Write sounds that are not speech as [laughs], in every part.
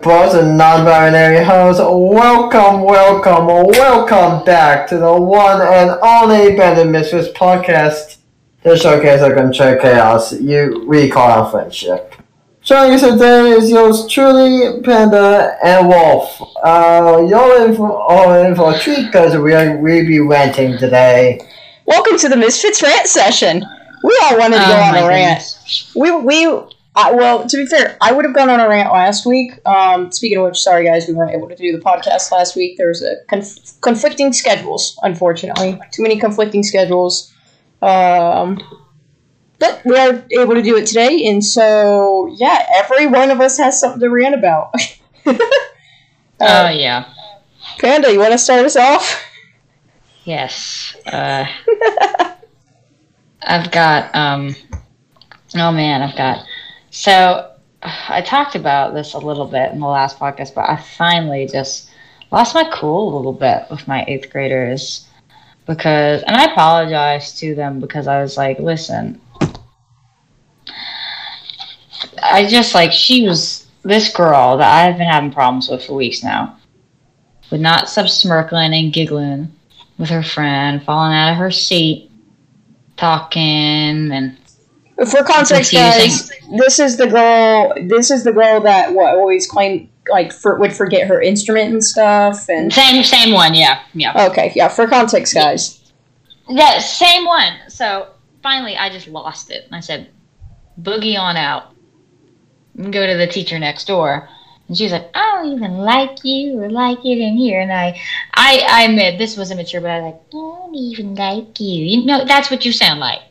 Bros and non-binary hosts, welcome, welcome, welcome back to the one and only Band of Misfits podcast, the showcase of control chaos you we call our friendship. Joining us today is yours truly, Panda and Wolf. Uh, you're in for, all in for a treat because we we be ranting today. Welcome to the Misfits rant session. We all wanted to Oh go on my a rant. We we I, well, to be fair, I would have gone on a rant last week. Um, speaking of which, sorry guys, we weren't able to do the podcast last week. There was a conf- conflicting schedules, unfortunately, too many conflicting schedules. Um, but we are able to do it today, and so yeah, every one of us has something to rant about. [laughs] Oh uh, yeah. Panda, you want to start us off? Yes. Uh, [laughs] I've got um. Oh man, I've got. So I talked about this a little bit in the last podcast, but I finally just lost my cool a little bit with my eighth graders because, and I apologized to them because I was like, listen, I just like she was this girl that I've been having problems with for weeks now. Would not stop smirking and giggling with her friend, falling out of her seat, talking, and For context, guys, this is the girl. This is the girl that what always claimed like for, would forget her instrument and stuff. And same same one, yeah, yeah, okay, yeah. For context, guys, yeah, same one. So finally, I just lost it. I said, "Boogie on out." And go to the teacher next door, and she's like, "I don't even like you or like it in here." And I, I, I admit this was immature, but I was like, "I don't even like you." You know, that's what you sound like.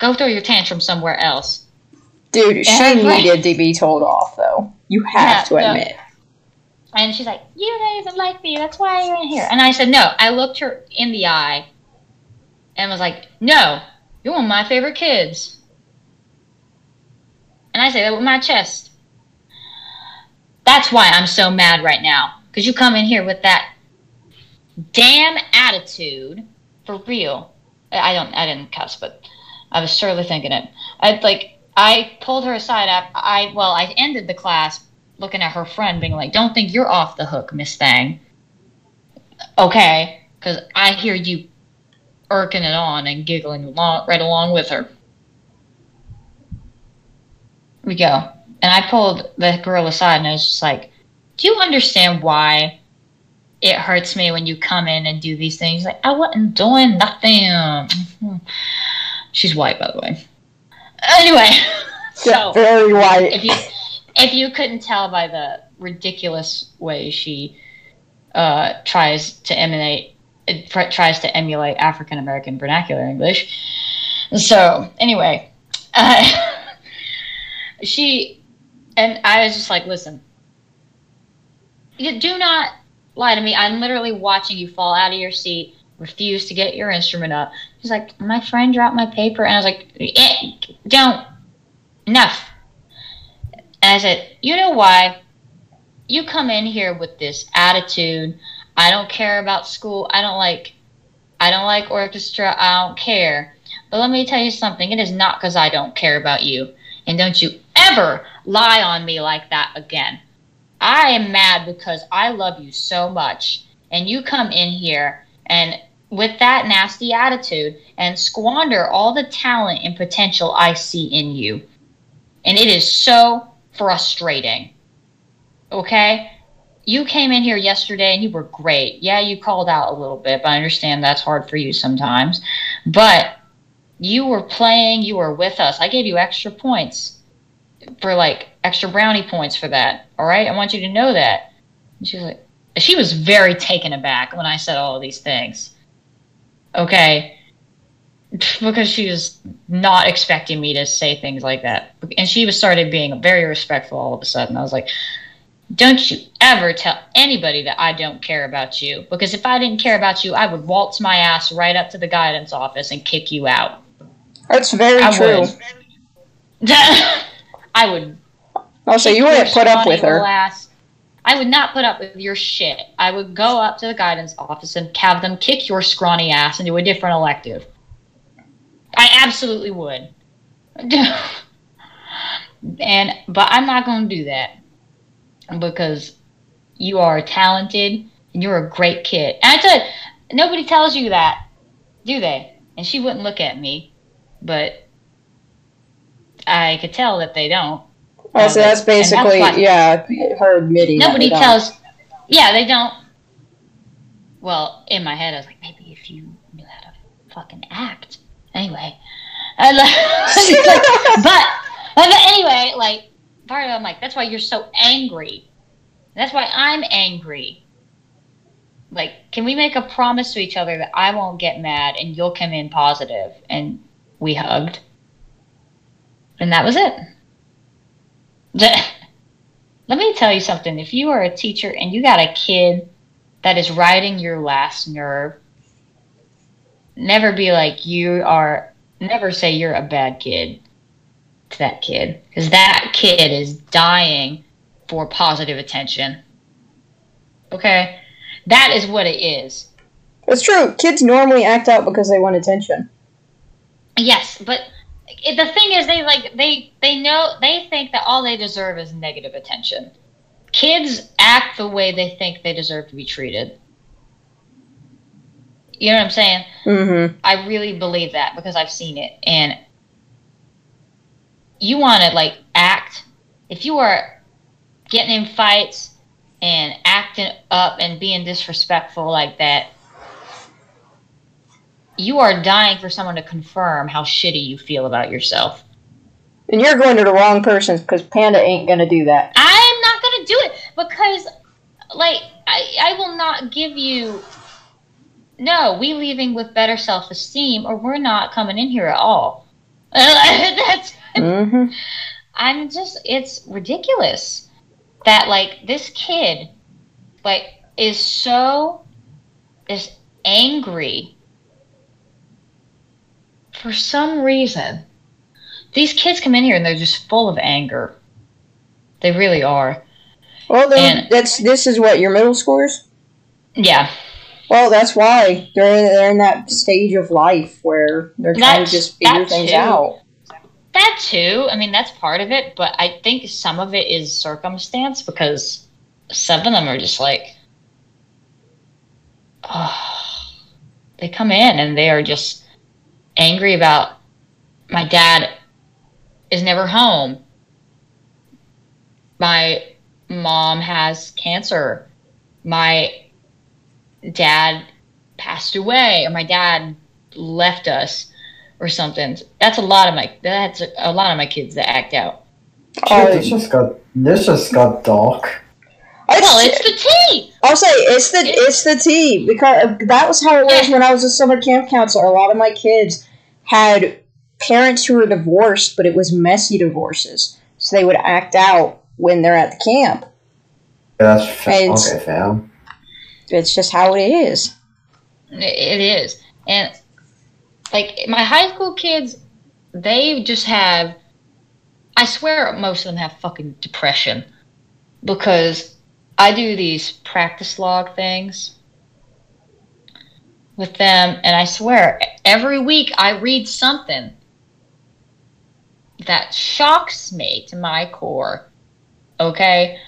Go throw your tantrum somewhere else. dude, she like- needed to be told off though. You have Yeah, to admit. And she's like, You don't even like me. That's why you're in here. And I said, No. I looked her in the eye and was like, No, you're one of my favorite kids. And I say that with my chest. That's why I'm so mad right now. Because you come in here with that damn attitude for real. I don't, I didn't cuss, but I was surely thinking it. I like, I pulled her aside. I, I well, I ended the class looking at her friend, being like, "Don't think you're off the hook, Miss Thang." Okay, because I hear you irking it on and giggling along, right along with her. We go, and I pulled the girl aside, and I was just like, "Do you understand why it hurts me when you come in and do these things?" Like, I wasn't doing nothing. She's white, by the way. Anyway, [laughs] so Very white. if you if you couldn't tell by the ridiculous way she uh, tries to emanate tries to emulate African American vernacular English. So anyway, uh, [laughs] she and I was just like, listen, you do not lie to me. I'm literally watching you fall out of your seat, refuse to get your instrument up. She's like, my friend dropped my paper, and I was like, eh, don't enough. And I said, You know why? You come in here with this attitude. I don't care about school. I don't like I don't like orchestra. I don't care. But let me tell you something. It is not because I don't care about you. And don't you ever lie on me like that again. I am mad because I love you so much. And you come in here and with that nasty attitude and squander all the talent and potential I see in you. And it is so frustrating. Okay? You came in here yesterday and you were great. Yeah, you called out a little bit, but I understand that's hard for you sometimes. But you were playing, you were with us. I gave you extra points for like extra brownie points for that. All right? I want you to know that. And she was like, she was very taken aback when I said all these things. Okay? [laughs] because she was not expecting me to say things like that. And she was started being very respectful all of a sudden. I was like, don't you ever tell anybody that I don't care about you. Because if I didn't care about you, I would waltz my ass right up to the guidance office and kick you out. That's very I true. would. [laughs] I would. Also, you wouldn't put up with her. Ass. I would not put up with your shit. I would go up to the guidance office and have them kick your scrawny ass into a different elective. I absolutely would. [laughs] and but I'm not going to do that. because you are talented and you're a great kid. And I said, nobody tells you that, do they? And she wouldn't look at me, but I could tell that they don't. Oh, so that's And that's basically yeah, her admitting. that Nobody tells. Yeah, they don't. Well, in my head, I was like, maybe if you knew how to fucking act. Anyway, I [laughs] like, but but anyway, like part of it, I'm like, that's why you're so angry. That's why I'm angry. Like, can we make a promise to each other that I won't get mad and you'll come in positive? And we hugged, and that was it. Let me tell you something. If you are a teacher and you got a kid that is riding your last nerve, never be like you are, never say you're a bad kid to that kid. Because that kid is dying for positive attention. Okay? That is what it is. It's true. Kids normally act out because they want attention. Yes, but it, the thing is, they like they they know they think that all they deserve is negative attention. Kids act the way they think they deserve to be treated. You know what I'm saying? Mm-hmm. I really believe that because I've seen it, and you want to like act. If you are getting in fights and acting up and being disrespectful like that, you are dying for someone to confirm how shitty you feel about yourself. And you're going to the wrong person because Panda ain't gonna do that. I'm not gonna do it because, like, I, I will not give you. No, we leaving with better self esteem, or we're not coming in here at all. [laughs] That's. Mm-hmm. I'm just. It's ridiculous that like this kid, like, is so is angry for some reason. These kids come in here and they're just full of anger. They really are. Well, then And- that's this is what your middle schoolers. Yeah. Well, that's why they're they're in that stage of life where they're trying to just figure things too. out. That too. I mean, that's part of it, but I think some of it is circumstance because some of them are just like, oh, [sighs] they come in and they are just angry about my dad is never home. My mom has cancer. My dad passed away, or my dad left us or something. That's a lot of my that's a, a lot of my kids that act out. Oh, this just got this just got dark. I Well, it's the tea. I'll say it's the it's the tea because uh, that was how it was when I was a summer camp counselor. A lot of my kids had parents who were divorced, but it was messy divorces, so they would act out when they're at the camp. That's fa- It's- okay, fam. It's just how it is. It is, and like my high school kids, they just have. I swear, most of them have fucking depression because I do these practice log things with them, and I swear every week I read something that shocks me to my core. Okay,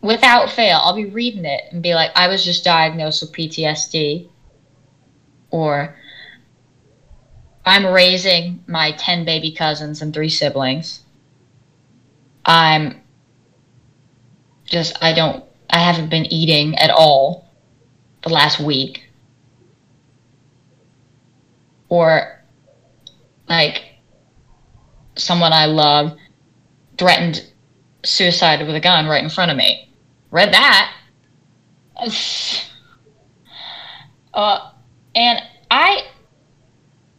without fail, I'll be reading it and be like, I was just diagnosed with PTSD. Or I'm raising my 10 baby cousins and three siblings. I'm just, I don't, I haven't been eating at all the last week. Or like someone I love threatened suicide with a gun right in front of me. Read that. [sighs] Uh, and I,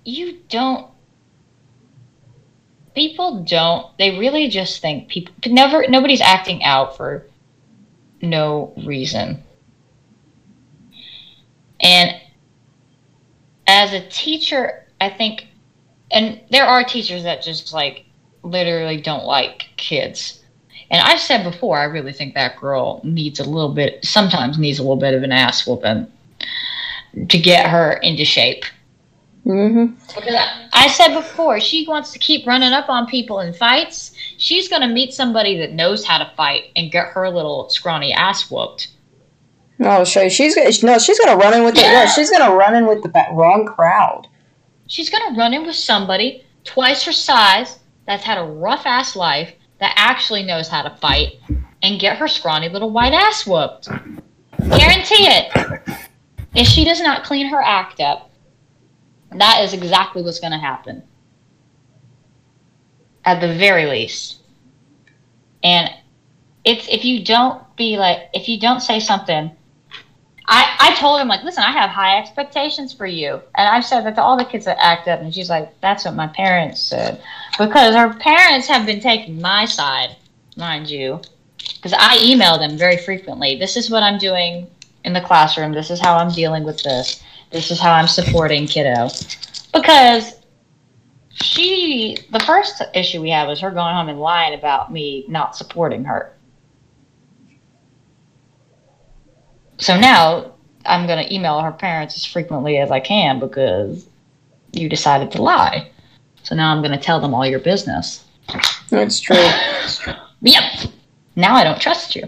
you don't. People don't. They really just think people never. Nobody's acting out for no reason. And as a teacher, I think, and there are teachers that just like literally don't like kids. And I've said before, I really think that girl needs a little bit, sometimes needs a little bit of an ass whooping to get her into shape. Mm-hmm. Because I, I said before, she wants to keep running up on people in fights. She's going to meet somebody that knows how to fight and get her little scrawny ass whooped. No, so she's gonna no, she's gonna run in with the yeah, she's gonna run in with the wrong crowd. She's going to run in with somebody twice her size that's had a rough ass life that actually knows how to fight and get her scrawny little white ass whooped. Guarantee it. If she does not clean her act up, that is exactly what's going to happen. At the very least. And it's if you don't be like if you don't say something I, I told him like listen i have high expectations for you. And i've said that to all the kids that act up and she's like that's what my parents said. Because her parents have been taking my side mind you. Because i email them very frequently. This is what i'm doing in the classroom. This is how i'm dealing with this. This is how i'm supporting kiddo. Because she the first issue we had was her going home and lying about me not supporting her so now i'm going to email her parents as frequently as i can because you decided to lie. So now i'm going to tell them all your business. That's true. [laughs] yep. Now i don't trust you.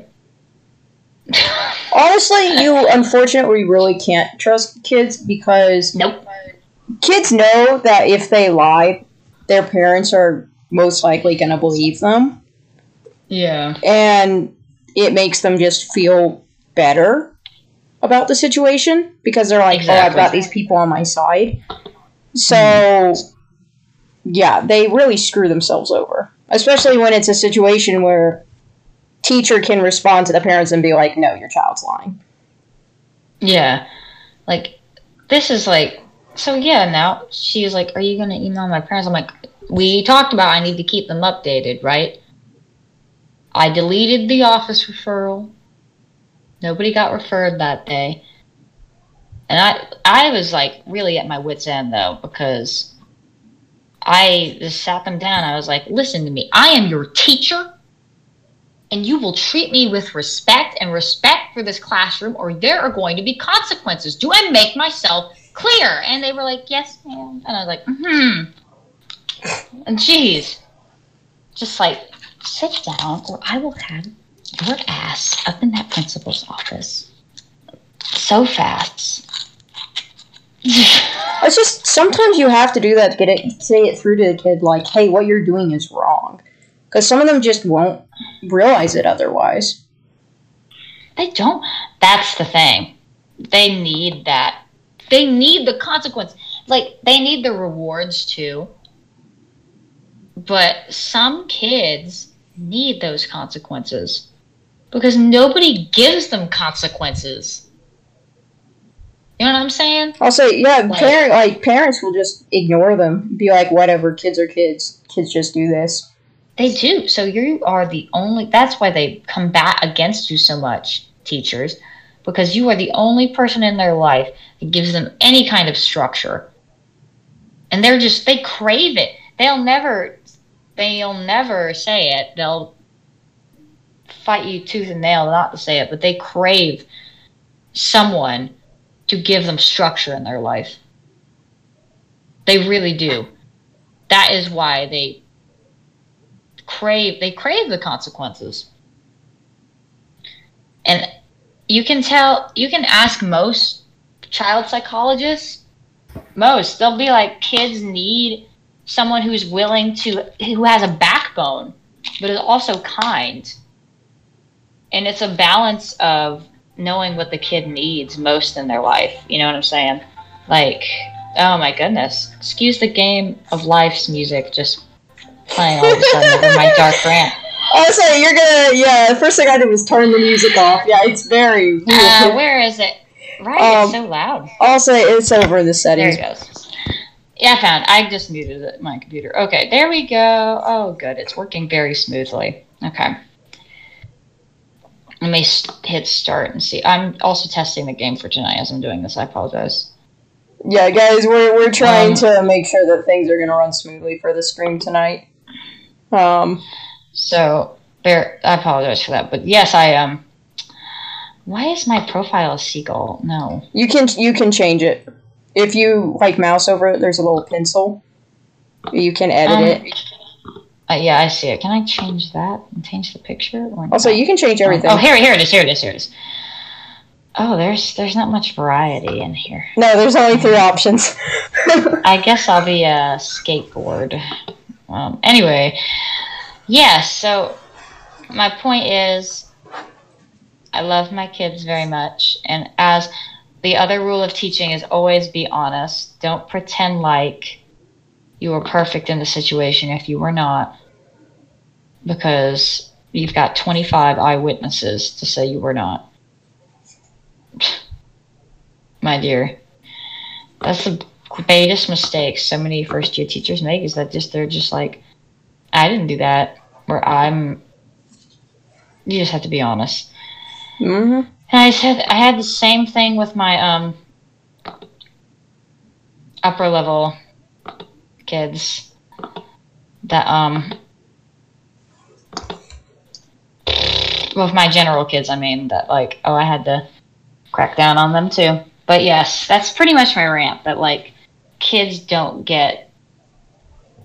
Honestly, you unfortunately really can't trust kids because nope. kids know that if they lie, their parents are most likely going to believe them, yeah. And it makes them just feel better about the situation because they're like, "Oh, I've got these people on my side." So, yeah, they really screw themselves over, especially when it's a situation where teacher can respond to the parents and be like, "No, your child's lying." Yeah. Like, this is like, so yeah, now she's like, Are you going to email my parents? I'm like, We talked about I need to keep them updated, right? I deleted the office referral. Nobody got referred that day. And I, I was like really at my wits' end though, because I just sat them down. I was like, Listen to me. I am your teacher and you will treat me with respect and respect for this classroom, or there are going to be consequences. Do I make myself clear? And they were like, Yes, ma'am. And I was like, Hmm. And geez, just like sit down, or I will have your ass up in that principal's office so fast. [laughs] It's just sometimes you have to do that to get it, say it through to the kid, like, "Hey, what you're doing is wrong," because some of them just won't realize it otherwise. They don't. That's the thing. They need that. They need the consequence. Like they need the rewards too. But some kids need those consequences because nobody gives them consequences. You know what I'm saying? I'll say, yeah, Like- parent like parents will just ignore them, be like, "Whatever, kids are kids. Kids just do this." They do. So you are the only. That's why they combat against you so much, teachers, because you are the only person in their life that gives them any kind of structure. And they're just they crave it. They'll never, they'll never say it. They'll fight you tooth and nail not to say it, but they crave someone to give them structure in their life. They really do. That is why they crave they crave the consequences and you can tell you can ask most child psychologists most they'll be like kids need someone who's willing to who has a backbone but is also kind and it's a balance of knowing what the kid needs most in their life you know what i'm saying like oh my goodness excuse the game of life's music just playing all of a sudden over my dark [laughs] rant Also, you're gonna yeah. The first thing I did was turn the music off. Yeah, it's very. Uh, where is it? Right, Um, it's so loud. I'll it's over in the There settings. it goes. Yeah, I found. I just muted it, my computer. Okay, there we go. Oh, good. It's working very smoothly. Okay. Let me hit start and see. I'm also testing the game for tonight as I'm doing this. I apologize. Yeah, guys, we're we're trying Um, to make sure that things are gonna run smoothly for the stream tonight. Um, So, there. I apologize for that. But yes, I um. Why is my profile a seagull? No. you can you can change it if you like mouse over it, there's a little pencil. You can edit Um, it. Uh, yeah, I see it. Can I change that and change the picture? Or Also, not? you can change everything. Oh, here, here it is. Here it is. Here it is. Oh, there's there's not much variety in here. No, there's only three options. [laughs] I guess I'll be a skateboard. Um, anyway, yeah. So my point is, I love my kids very much, and as the other rule of teaching is always be honest. Don't pretend like you were perfect in the situation if you were not, because you've got 25 eyewitnesses to say you were not. [sighs] My dear, that's the greatest mistake so many first year teachers make is that just they're just like, I didn't do that, or I'm. You just have to be honest. Mm-hmm. And I said I had the same thing with my um upper level kids that um with my general kids I mean that like oh I had to crack down on them too. But yes, that's pretty much my rant that like kids don't get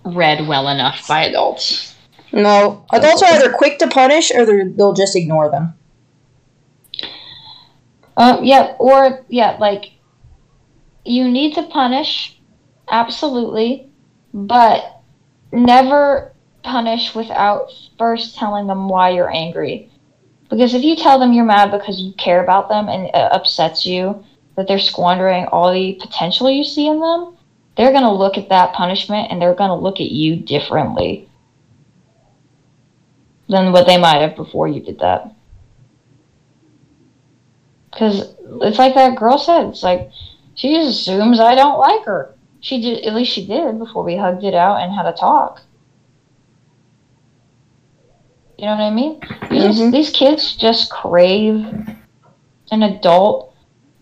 read well enough by adults. No, adults are either quick to punish or they'll just ignore them. Uh, yeah, or yeah, like you need to punish, absolutely, but never punish without first telling them why you're angry. Because if you tell them you're mad because you care about them and it upsets you that they're squandering all the potential you see in them, they're gonna look at that punishment and they're gonna look at you differently than what they might have before you did that. Because it's like that girl said. It's like she just assumes I don't like her. She did, at least she did before we hugged it out and had a talk. You know what I mean? These, Mhm. these kids just crave an adult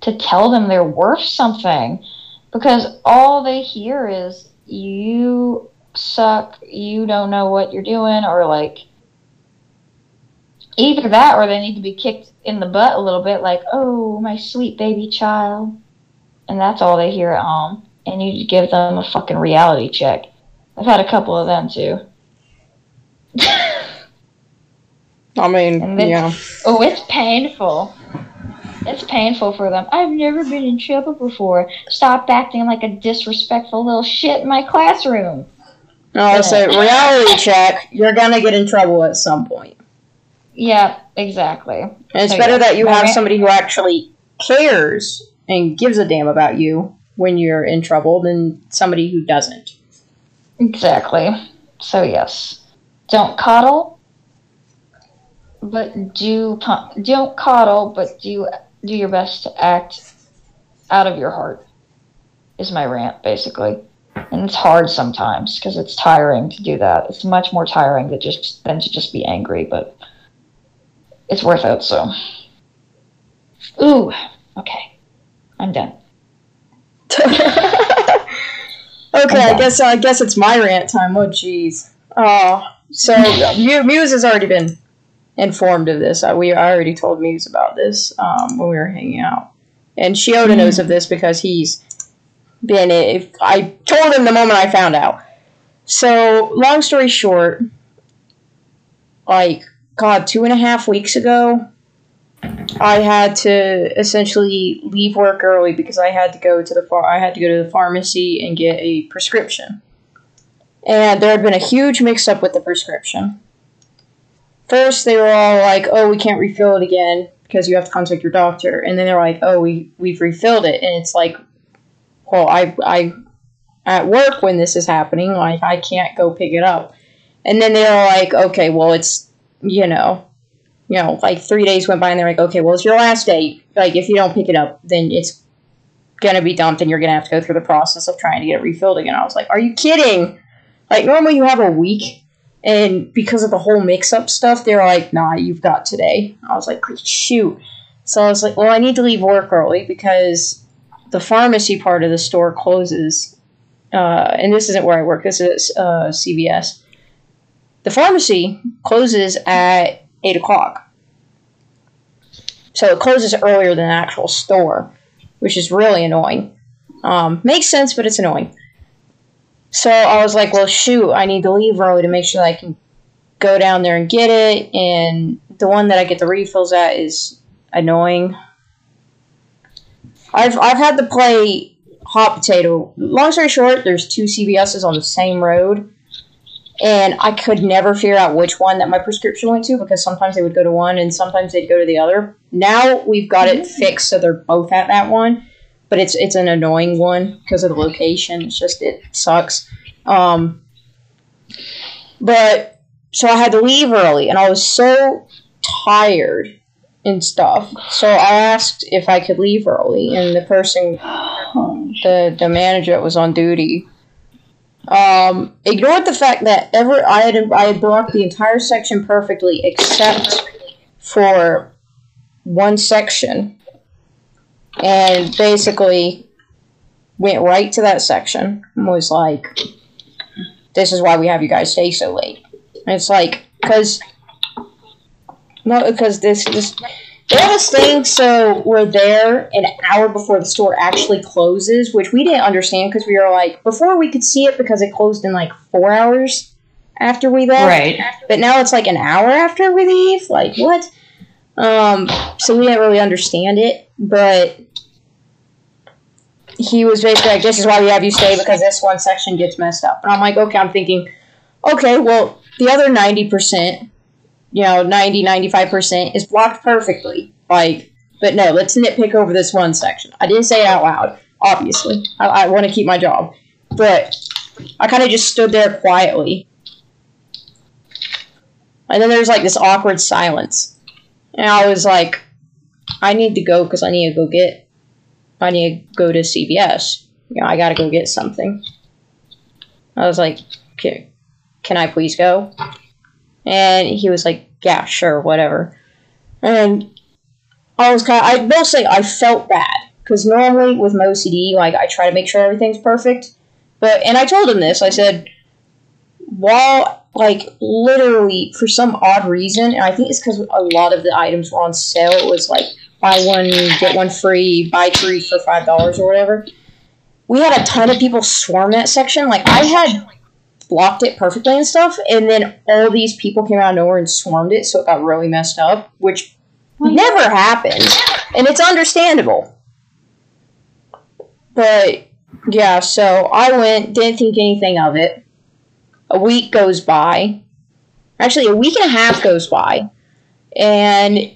to tell them they're worth something because all they hear is you suck, you don't know what you're doing, or like either that or they need to be kicked in the butt a little bit like oh my sweet baby child and that's all they hear at home and you give them a fucking reality check. I've had a couple of them too. I mean, And then- yeah. oh it's painful. It's painful for them. I've never been in trouble before. Stop acting like a disrespectful little shit in my classroom. No, I say reality [laughs] check. You're gonna get in trouble at some point, yeah exactly. And it's So, better yeah, that you have somebody who actually cares and gives a damn about you when you're in trouble than somebody who doesn't. Exactly. So yes, don't coddle, but do don't coddle, but do do your best to act out of your heart. Is my rant basically, and it's hard sometimes because it's tiring to do that. It's much more tiring to just than to just be angry, but it's worth it. So, ooh, okay, I'm done. [laughs] Okay, I guess I guess it's my rant time. Oh, jeez. Oh, so [laughs] Muse has already been informed of this. We I already told Muse about this um, when we were hanging out, and Shiota knows of this because he's been. If I told him the moment I found out. So, long story short, like God, two and a half weeks ago, I had to essentially leave work early because I had to go to the far- I had to go to the pharmacy and get a prescription. And there had been a huge mix up with the prescription. First, they were all like, "Oh, we can't refill it again because you have to contact your doctor." And then they're like, "Oh, we we've refilled it." And it's like, "Well, I I at work when this is happening, like I can't go pick it up." And then they're like, "Okay, well, it's you know, you know, like three days went by and they're like, okay, well, it's your last day. Like, if you don't pick it up, then it's gonna be dumped and you're gonna have to go through the process of trying to get it refilled again. I was like, are you kidding? Like, normally you have a week, and because of the whole mix up stuff, they're like, nah, you've got today. I was like, shoot. So I was like, well, I need to leave work early because the pharmacy part of the store closes. Uh, and this isn't where I work, this is uh, CVS. The pharmacy closes at 8 o'clock. So it closes earlier than the actual store, which is really annoying. Um, makes sense, but it's annoying. So I was like, well, shoot, I need to leave early to make sure I can go down there and get it. And the one that I get the refills at is annoying. I've I've had to play hot potato. Long story short, there's two CVS's on the same road, and I could never figure out which one that my prescription went to because sometimes they would go to one and sometimes they'd go to the other. Now we've got it fixed so they're both at that one, but it's it's an annoying one because of the location. It's just it sucks. Um, but so I had to leave early, and I was so tired and stuff. So I asked if I could leave early, and the person, the the manager that was on duty, um, ignored the fact that ever I had I had blocked the entire section perfectly except for one section, and basically went right to that section and was like, "This is why we have you guys stay so late." And it's like, because no, because this this have this thing so we're there an hour before the store actually closes, which we didn't understand because we were like before we could see it because it closed in like four hours after we left. Right. But now it's like an hour after we leave. Like what? Um, so we didn't really understand it, but he was basically like, "This is why we have you stay because this one section gets messed up." And I'm like, "Okay." I'm thinking, okay, well, the other ninety percent you know, 90, 95% is blocked perfectly. Like, but no, let's nitpick over this one section. I didn't say it out loud, obviously. I, I want to keep my job. But I kind of just stood there quietly. And then there's like this awkward silence. And I was like, I need to go because I need to go get, I need to go to CVS. You know, I got to go get something. I was like, can, can I please go? And he was like, yeah, sure, whatever. And I was kind of, I will say I felt bad. Because normally with my OCD, like, I try to make sure everything's perfect. But, and I told him this, I said, while, like, literally, for some odd reason, and I think it's because a lot of the items were on sale, it was like, buy one, get one free, buy three for $5 or whatever. We had a ton of people swarm that section. Like, I had blocked it perfectly and stuff, and then all these people came out of nowhere and swarmed it, so it got really messed up, which never happened, and it's understandable. But yeah, so I went, didn't think anything of it. A week goes by. Actually, a week and a half goes by, and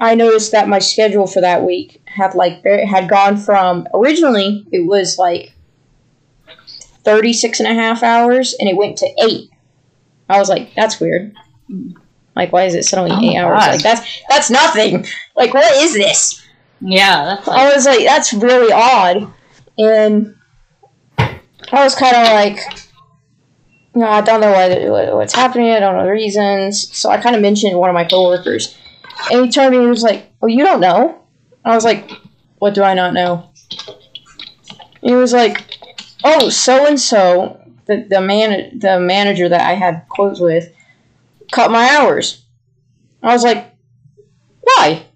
I noticed that my schedule for that week had like had gone from originally it was like 36 and a half hours and it went to 8. I was like, that's weird. Like why is it suddenly Oh 8 hours? Like that's that's nothing. Like what is this? Yeah, that's like, I was like, that's really odd. And I was kind of like, no, I don't know what, what- what's happening. I don't know the reasons. So I kind of mentioned to one of my coworkers. And he turned to me and was like, oh, you don't know? I was like, what do I not know? He was like, oh, so and so, the the man the manager that I had quotes with, cut my hours. I was like, why?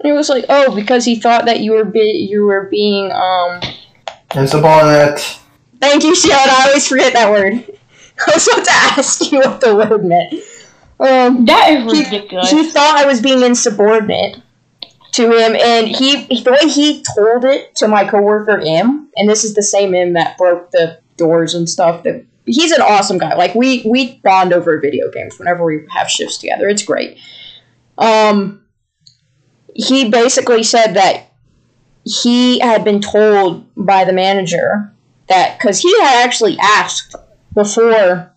And he was like, "Oh, because he thought that you were be- you were being um." Insubordinate. Thank you, Shield. I always forget that word. [laughs] I was about to ask you what the word meant. Um, that is he, ridiculous. he thought I was being insubordinate to him, and he the way he told it to my coworker M, and this is the same M that broke the doors and stuff. That he's an awesome guy. Like we we bond over video games whenever we have shifts together. It's great. Um, he basically said that he had been told by the manager that because he had actually asked before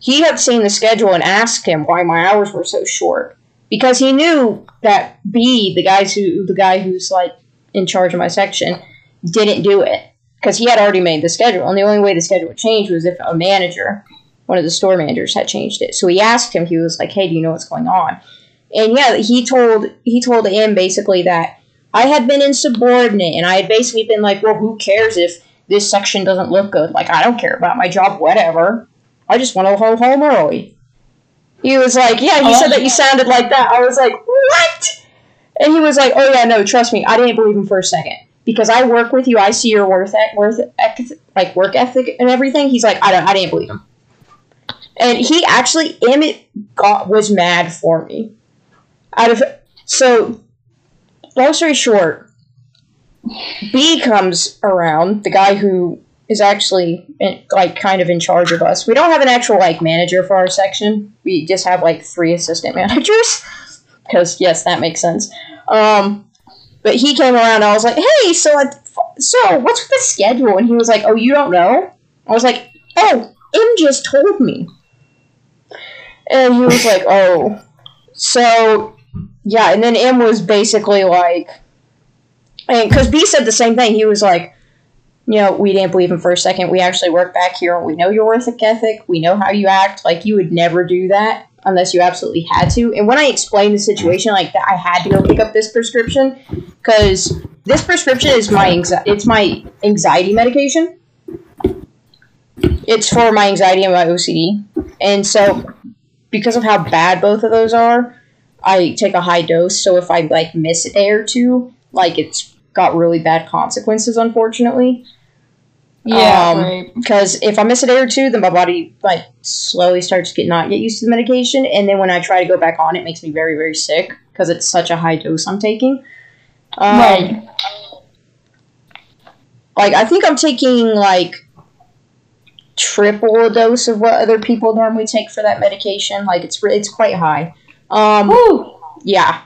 he had seen the schedule and asked him why my hours were so short because he knew that B, the guys who the guy who's like in charge of my section, didn't do it because he had already made the schedule, and the only way the schedule would change was if a manager, one of the store managers, had changed it. So he asked him. He was like, "Hey, do you know what's going on?" And yeah, he told he told him basically that I had been insubordinate, and I had basically been like, "Well, who cares if this section doesn't look good? Like, I don't care about my job, whatever. I just want to go home early." He was like, "Yeah." He said that you sounded like that. I was like, "What?" And he was like, "Oh yeah, no, trust me, I didn't believe him for a second because I work with you. I see your worth, worth, like work ethic and everything." He's like, "I don't, I didn't believe him." And he actually, Emmett got was mad for me. Out of so, long story short, B comes around, the guy who is actually in, like kind of in charge of us. We don't have an actual like manager for our section. We just have like three assistant managers. [laughs] Because yes, that makes sense. Um, but he came around. I was like, "Hey, so I, so what's the schedule?" And he was like, "Oh, you don't know?" I was like, "Oh, M just told me." And he was like, "Oh." So yeah, and then M was basically like, and because B said the same thing. He was like, you know, we didn't believe him for a second. We actually work back here, and we know your work ethic. We know how you act. Like you would never do that unless you absolutely had to. And when I explained the situation, like that, I had to go pick up this prescription because this prescription is my it's my anxiety medication. It's for my anxiety and my OCD, and so because of how bad both of those are, I take a high dose. So if I like miss a day or two, like it's got really bad consequences, unfortunately. Yeah, Um, right. Because if I miss a day or two, then my body like slowly starts to get not get used to the medication, and then when I try to go back on, it makes me very very sick because it's such a high dose I'm taking. Um, Right. Like I think I'm taking like triple a dose of what other people normally take for that medication. Like it's re- it's quite high. Um, Woo! yeah.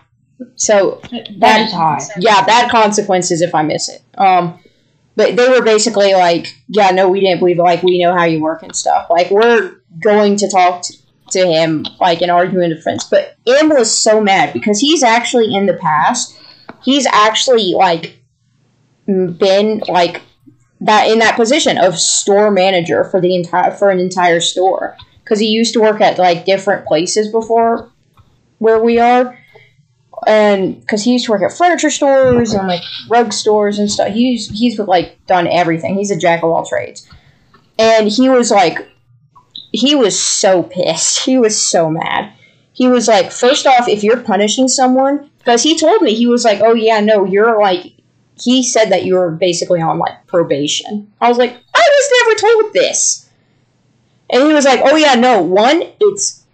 So That is high. yeah, bad consequences if I miss it. Um, but they were basically like, yeah, no, we didn't believe. Like, we know how you work and stuff. Like, we're going to talk t- to him, like, and argue in defense. But M was so mad because he's actually in the past, he's actually, like, been, like, that in that position of store manager for the entire for an entire store because he used to work at like different places before where we are and because he used to work at furniture stores and like rug stores and stuff. He's he's like done everything. He's a jack of all trades, and he was like, he was so pissed. He was so mad. He was like, first off, if you're punishing someone, because he told me he was like, oh yeah, no, you're like. He said that you were basically on like probation. I was like, I was never told this. And he was like, oh yeah, no, one, it's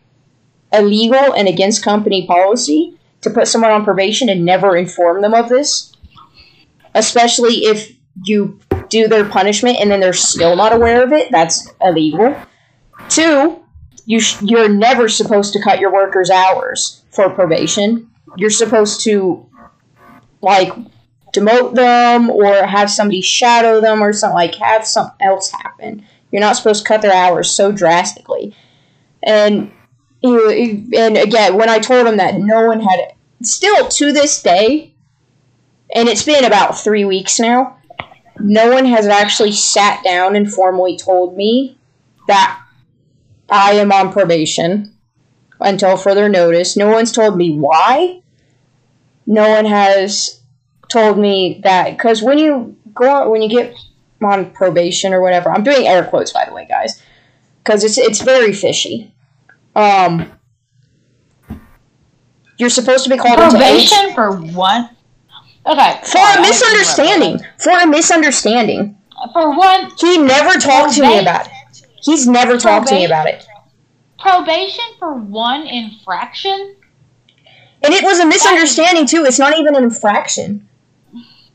illegal and against company policy to put someone on probation and never inform them of this, especially if you do their punishment and then they're still not aware of it. That's illegal. Two, you sh- you're never supposed to cut your workers' hours for probation. You're supposed to like demote them or have somebody shadow them or something like have something else happen. You're not supposed to cut their hours so drastically. And and again, when I told him that no one had, still to this day, and it's been about three weeks now, no one has actually sat down and formally told me that I am on probation until further notice. No one's told me why. No one has told me that because when you go out, when you get on probation or whatever, I'm doing air quotes by the way, guys, because it's it's very fishy. Um, you're supposed to be called into Probation for one. Okay. for a misunderstanding. For a misunderstanding. For one, He never talked to me about it. He's never talked to me about it. probation for one infraction. And it was a misunderstanding too. It's not even an infraction.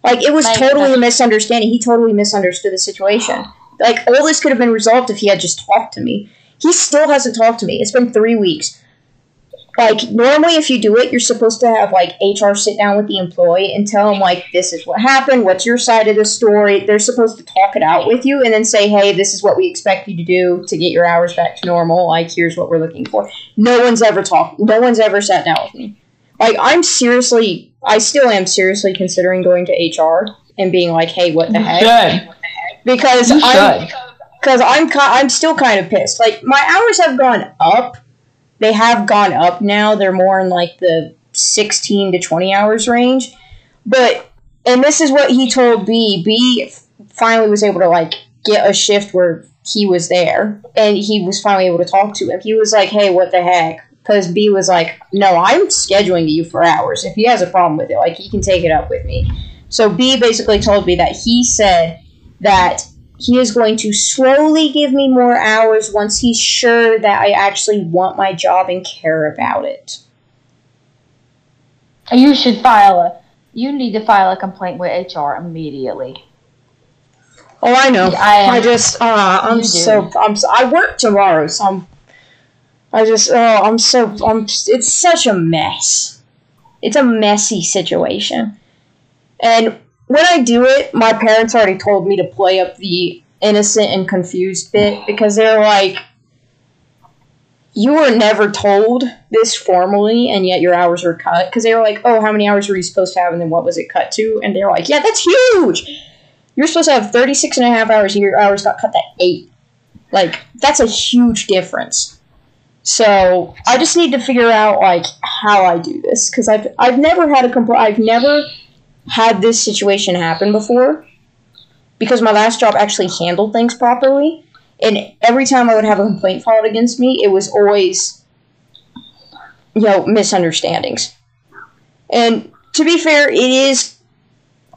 Like it was Like, totally a misunderstanding. He totally misunderstood the situation. Like all this could have been resolved if he had just talked to me. He still hasn't talked to me. It's been three weeks. Like normally, if you do it, you're supposed to have like HR sit down with the employee and tell them like this is what happened. What's your side of the story? They're supposed to talk it out with you and then say, hey, this is what we expect you to do to get your hours back to normal. Like here's what we're looking for. No one's ever talked. No one's ever sat down with me. Like I'm seriously, I still am seriously considering going to HR and being like, hey, what the heck? Because should. Because I'm I'm still kind of pissed. Like my hours have gone up. They have gone up now. They're more in like the 16 to 20 hours range. But and this is what he told B. B finally was able to like get a shift where he was there and he was finally able to talk to him. He was like, "Hey, what the heck?" Cuz B was like, "No, I'm scheduling you for hours. If he has a problem with it, like he can take it up with me." So B basically told me that he said that he is going to slowly give me more hours once he's sure that I actually want my job and care about it. You should file a. You need to file a complaint with HR immediately. Oh, I know. I am- I just, uh, I'm You do. so, I'm, so, I work tomorrow, so I'm, I just, oh, I'm so, I'm, it's such a mess. It's a messy situation. And when I do it, my parents already told me to play up the innocent and confused bit because they're like, you were never told this formally, and yet your hours were cut. Because they were like, oh, how many hours were you supposed to have, and then what was it cut to? And they were like, yeah, that's huge! You're supposed to have 36 and a half hours, your hours got cut to 8. Like, that's a huge difference. So, I just need to figure out, like, how I do this. Because I've, I've never had a compl- I've never had this situation happen before. Because my last job actually handled things properly. And every time I would have a complaint filed against me, it was always, you know, misunderstandings. And to be fair, it is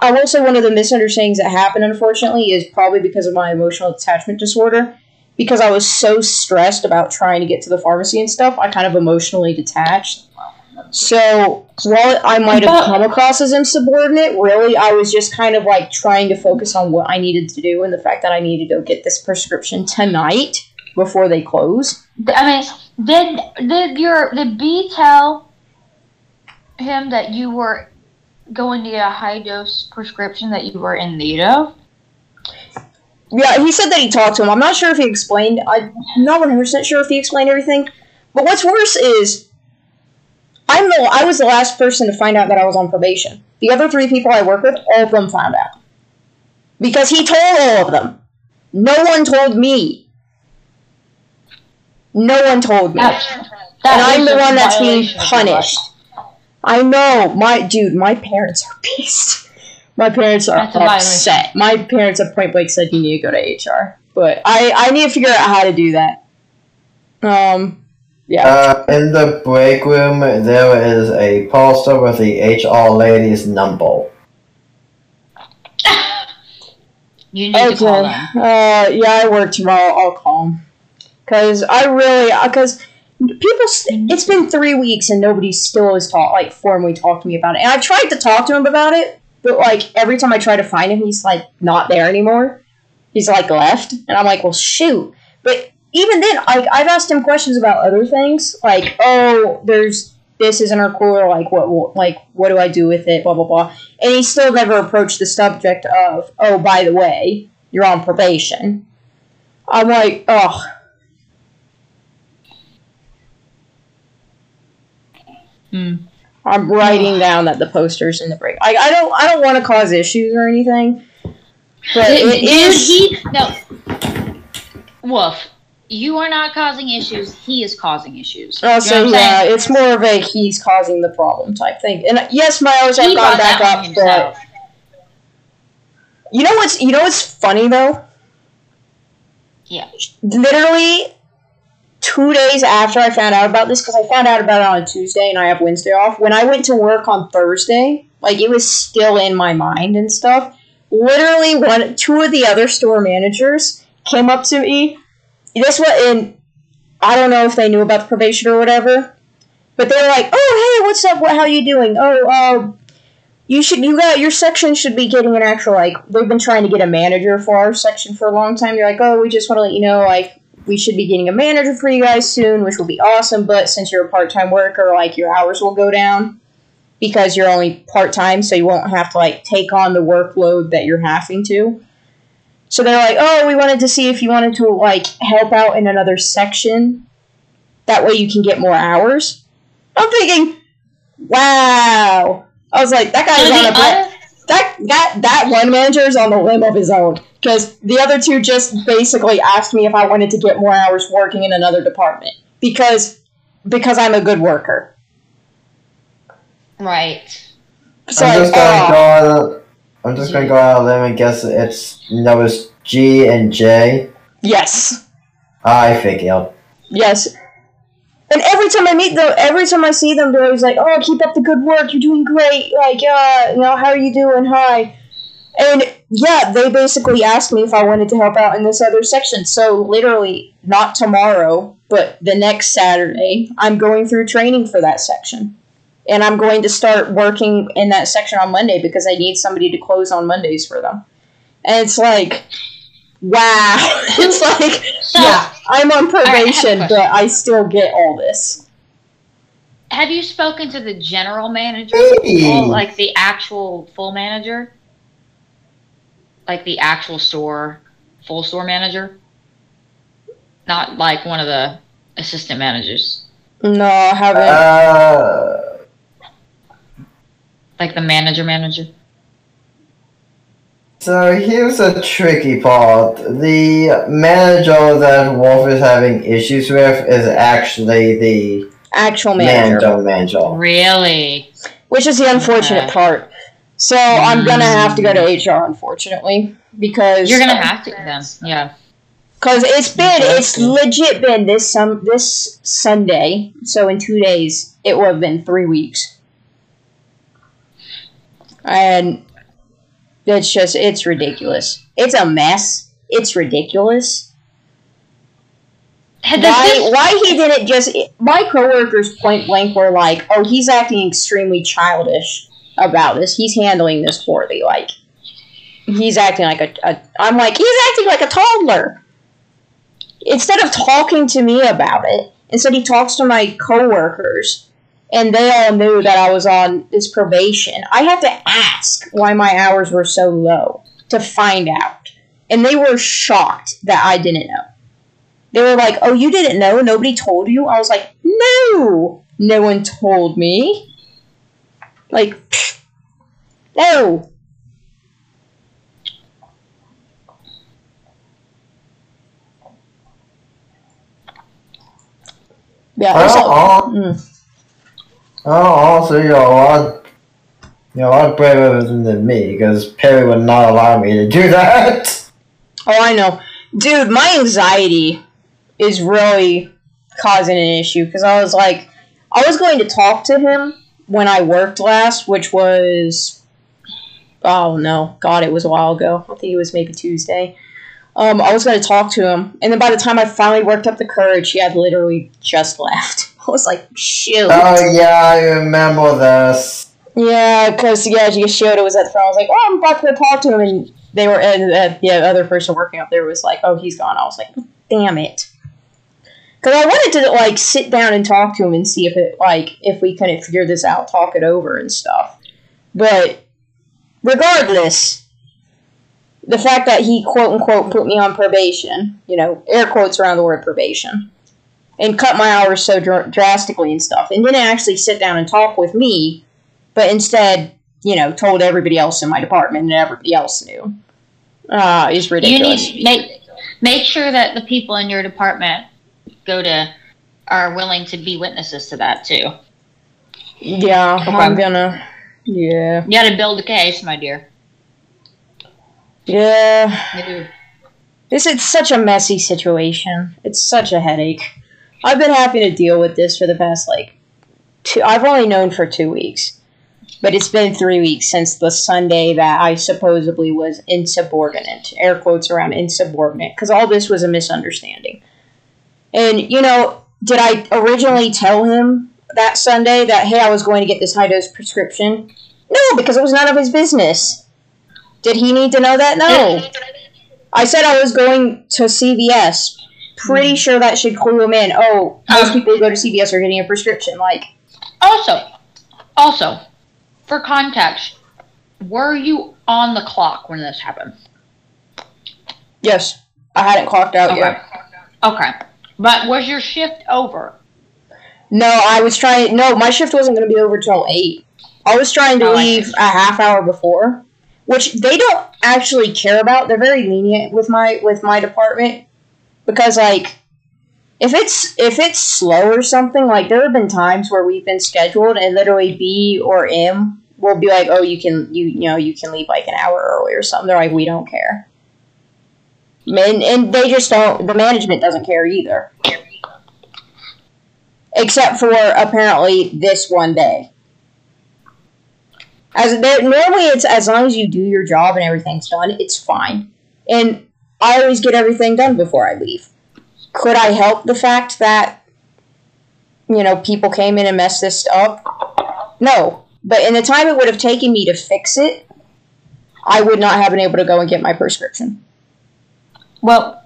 I will say one of the misunderstandings that happened, unfortunately, is probably because of my emotional attachment disorder. Because I was so stressed about trying to get to the pharmacy and stuff, I kind of emotionally detached. So while I might have come across as insubordinate, really, I was just kind of like trying to focus on what I needed to do and the fact that I needed to go get this prescription tonight before they close. I mean, did did your did B tell him that you were going to get a high dose prescription that you were in need of? Yeah, he said that he talked to him. I'm not sure if he explained. I'm not 100 percent sure if he explained everything. But what's worse is, I was the last person to find out that I was on probation. The other three people I work with, all of them found out because he told all of them. No one told me. No one told me, That's, and I'm the one that's being violation of your punished. I know, my dude. My parents are [laughs] pissed. My parents are That's upset. My parents at point blank said you need to go to HR, but I I need to figure out how to do that. Um, yeah. Uh, in the break room, there is a poster with the HR lady's number. You need to call okay. them. Uh, yeah, I work tomorrow. I'll call 'em. Cause I really, cause people, st- it's been three weeks and nobody still has talked, like formally talked to me about it. And I've tried to talk to him about it, but like every time I try to find him, he's like not there anymore. He's like left, and I'm like, well, shoot. But even then, like I've asked him questions about other things, like, oh, there's this isn't our core, like what, like what do I do with it, blah blah blah. And he still never approached the subject of, oh, by the way, you're on probation. I'm like, oh. Hmm. I'm writing down that the posters in the break. I, I don't I don't want to cause issues or anything, but Dude, it is. he no. Wolf, you are not causing issues. He is causing issues. Oh, you know Also, what I'm yeah, saying? it's more of a he's causing the problem type thing. And yes, my hours have gone back up, but you know what's you know what's funny though? Yeah. Literally two days after I found out about this, because I found out about it on a Tuesday and I have Wednesday off. When I went to work on Thursday, like it was still in my mind and stuff. Literally, one two of the other store managers came up to me. This was and I don't know if they knew about the probation or whatever, but they were like, "Oh, hey, what's up? What, how you doing? Oh, uh, you should you got your section should be getting an actual like they've been trying to get a manager for our section for a long time. They're like, oh, we just want to let you know like we should be getting a manager for you guys soon, which will be awesome. But since you're a part time worker, like your hours will go down because you're only part time, so you won't have to like take on the workload that you're having to. So they're like, oh, we wanted to see if you wanted to like help out in another section. That way you can get more hours. I'm thinking, wow. I was like, that So guy's on a bre- other- that that that one manager is on the limb of his own because the other two just basically asked me if I wanted to get more hours working in another department because because I'm a good worker. right. So I'm just gonna uh, go out. I'm just gonna go out on a limb and guess it's numbers G and J. yes, I figured. yes. And every time I meet them, every time I see them, they're always like, "Oh, keep up the good work. You're doing great. Like, uh, you know, how are you doing? Hi." And yeah, they basically asked me if I wanted to help out in this other section. So literally, not tomorrow, but the next Saturday, I'm going through training for that section. And I'm going to start working in that section on Monday because I need somebody to close on Mondays for them. And it's like, wow. [laughs] it's like, So, yeah, I'm on I have a probation, question. but I still get all this. have you spoken to the general manager? Hey. Or like the actual full manager? Like the actual store, full store manager? Not like one of the assistant managers. No, I haven't. Uh, Like the manager manager. so here's a tricky part. The manager that Wolf is having issues with is actually the Actual manager. manager manager. Really? which is the unfortunate Okay. part. So I'm gonna have to go to mm. HR, unfortunately, because You're gonna have to then. Yeah. because it's been it's legit been this some this Sunday. So in two days, it would have been three weeks, and it's just it's ridiculous. It's a mess. It's ridiculous. Why this- why he didn't just my coworkers point blank were like oh he's acting extremely childish about this he's handling this poorly like he's acting like a, a i'm like he's acting like a toddler instead of talking to me about it instead he talks to my coworkers and they all knew that i was on this probation i had to ask why my hours were so low to find out and they were shocked that i didn't know they were like, "Oh, you didn't know? Nobody told you?" I was like, "No, no one told me." Like, pfft, [sniffs] no. Yeah. Well, mm. Oh, also you're a lot, you're a lot braver than me because Perry would not allow me to do [laughs] that. Oh, I know, dude. My anxiety is really causing an issue because I was like, I was going to talk to him when I worked last, which was, oh no, God, it was a while ago. I think it was maybe Tuesday. Um, I was going to talk to him, and then by the time I finally worked up the courage, he had literally just left. I was like, shoot. Oh yeah, I remember this. Yeah, because yeah, she showed it was at the front. I was like, oh, I'm about to talk to him, and they were, and uh, yeah, the other person working up there was like, oh, he's gone. I was like, damn it, because I wanted to like sit down and talk to him and see if it like if we couldn't figure this out, talk it over and stuff. But regardless, the fact that he quote unquote put me on probation, you know, air quotes around the word probation, and cut my hours so dr- drastically and stuff, and didn't actually sit down and talk with me but instead, you know, told everybody else in my department and everybody else knew. Uh, is You ridiculous. need make make sure that the people in your department go to are willing to be witnesses to that too. yeah, Okay. I'm gonna. Yeah, You got to build a case, my dear. yeah. You do. This is such a messy situation. It's such a headache. I've been having to deal with this for the past like two. I've only known for two weeks, but it's been three weeks since the Sunday that I supposedly was insubordinate. Air quotes around insubordinate, because all this was a misunderstanding. And you know, did I originally tell him that Sunday that hey, I was going to get this high dose prescription? No, because it was none of his business. Did he need to know that? No. I said I was going to CVS. Pretty sure that should clue him in. Oh, most Um, people who go to CVS are getting a prescription. Like, Also, also, for context, were you on the clock when this happened? yes, I hadn't clocked out Okay. yet. Okay. But was your shift over? No, I was trying. No, my shift wasn't going to be over till eight. I was trying to Oh, leave a half hour before, which they don't actually care about. They're very lenient with my with my department because like if it's if it's slow or something, like there have been times where we've been scheduled and literally B or M will be like, oh, you can you you know you can leave like an hour early or something. They're like, we don't care. And, and they just don't. The management doesn't care either. except for apparently this one day. As normally, it's as long as you do your job and everything's done, it's fine. And I always get everything done before I leave. Could I help the fact that you know people came in and messed this up? No, but in the time it would have taken me to fix it, I would not have been able to go and get my prescription. Well,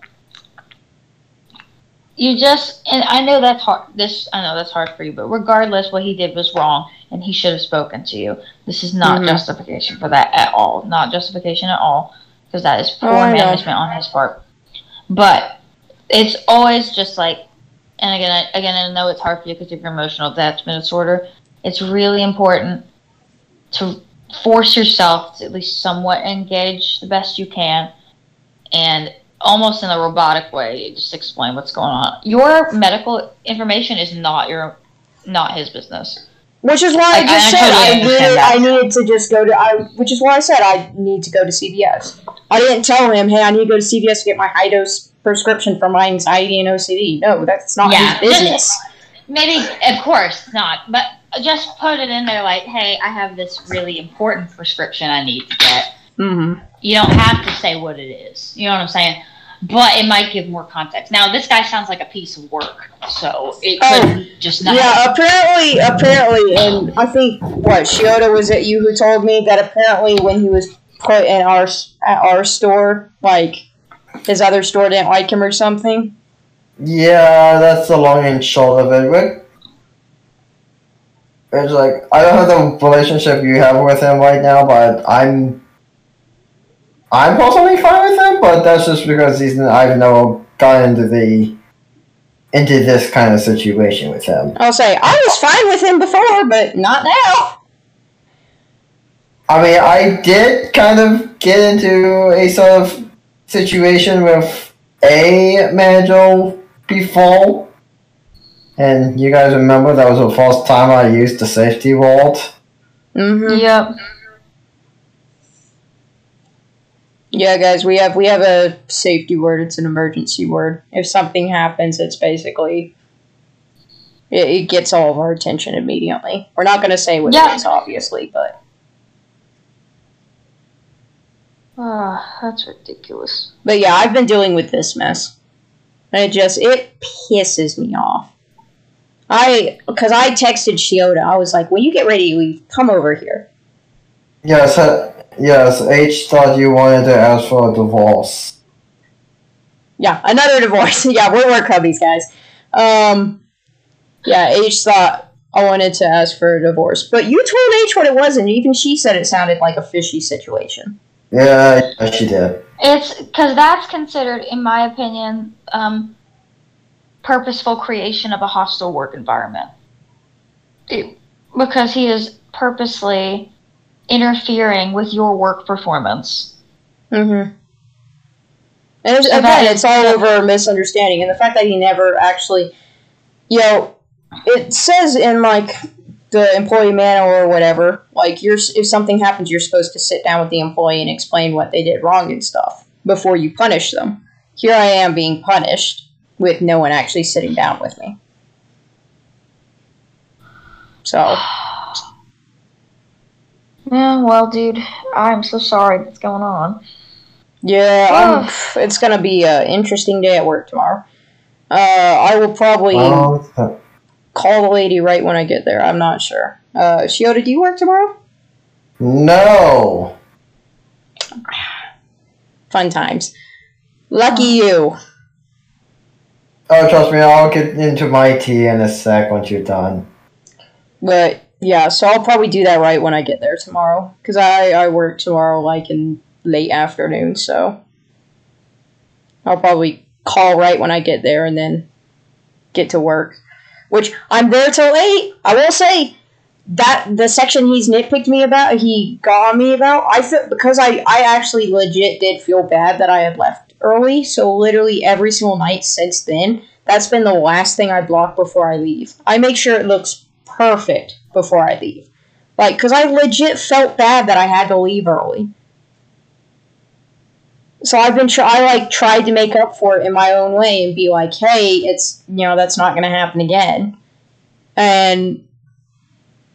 you just and I know that's hard. This I know that's hard for you, but regardless, what he did was wrong, and he should have spoken to you. This is not Mhm. justification for that at all. Not justification at all, because that is oh, poor Oh, management on his part. But it's always just like, and again, I, again, I know it's hard for you because of your emotional attachment disorder. It's really important to force yourself to at least somewhat engage the best you can, and almost in a robotic way, just explain what's going on. Your medical information is not your, not his business. Which is why I I- just I said totally I understand needed, that. I needed to just go to. I, which is why I said I need to go to CVS. I didn't tell him, hey, I need to go to CVS to get my high dose prescription for my anxiety and OCD. No, that's not Yeah, his business. Maybe, of course not, but just put it in there like, hey, I have this really important prescription I need to get. Mm-hmm. You don't have to say what it is. You know what I'm saying? But it might give more context. Now, this guy sounds like a piece of work, so it Oh, could just not. Yeah, apparently, apparently, and I think what Shiota was it you who told me that apparently when he was put in our at our store, like his other store didn't like him or something. Yeah, that's the long and short of it. But it's like I don't know the relationship you have with him right now, but I'm I'm personally fine with him. But that's just because he's I've never got into the into this kind of situation with him. I'll say I was fine with him before, but not now. I mean, I did kind of get into a sort of situation with a manager before. And you guys remember that was the first time I used the safety vault? Mm-hmm. Yep. Yeah, guys, we have we have a safety word. It's an emergency word. If something happens, it's basically it, it gets all of our attention immediately. We're not going to say what Yeah. it is, obviously, but Ah, that's ridiculous. but yeah, I've been dealing with this mess, and it just it pisses me off. I because I texted Shiota. I was like, when you get ready we come over here. Yes, uh, yes, H thought you wanted to ask for a divorce. Yeah, another divorce. [laughs] yeah, we're work hubbies, guys. Um, yeah, H thought I wanted to ask for a divorce, but you told H what it was, and even she said it sounded like a fishy situation. Yeah, yeah, she did. It's because that's considered, in my opinion, um, purposeful creation of a hostile work environment. It- because he is purposely interfering with your work performance. Mm-hmm. And it's, So again, it's all over a misunderstanding, and the fact that he never actually, you know, it says in like the employee manual or whatever, like you're if something happens, you're supposed to sit down with the employee and explain what they did wrong and stuff before you punish them. Here I am being punished with no one actually sitting down with me. So [sighs] [sighs] [sighs] Yeah, well, dude, I'm so sorry that's going on. yeah, I'm, it's gonna be an interesting day at work tomorrow. Uh, I will probably. Call the lady right when I get there. I'm not sure. Uh, Shiota, do you work tomorrow? no. Fun times. Lucky you. Oh, trust me, I'll get into my tea in a sec once you're done. But yeah, so I'll probably do that right when I get there tomorrow. Because I, I work tomorrow like in late afternoon, so I'll probably call right when I get there and then get to work. Which I'm there till 8. I will say that the section he's nitpicked me about, he got on me about, I feel because I, I actually legit did feel bad that I had left early. So literally every single night since then, that's been the last thing I block before I leave. I make sure it looks perfect before I leave. Like, because I legit felt bad that I had to leave early. So I've been try I like tried to make up for it in my own way and be like, hey, it's you know that's not gonna happen again. and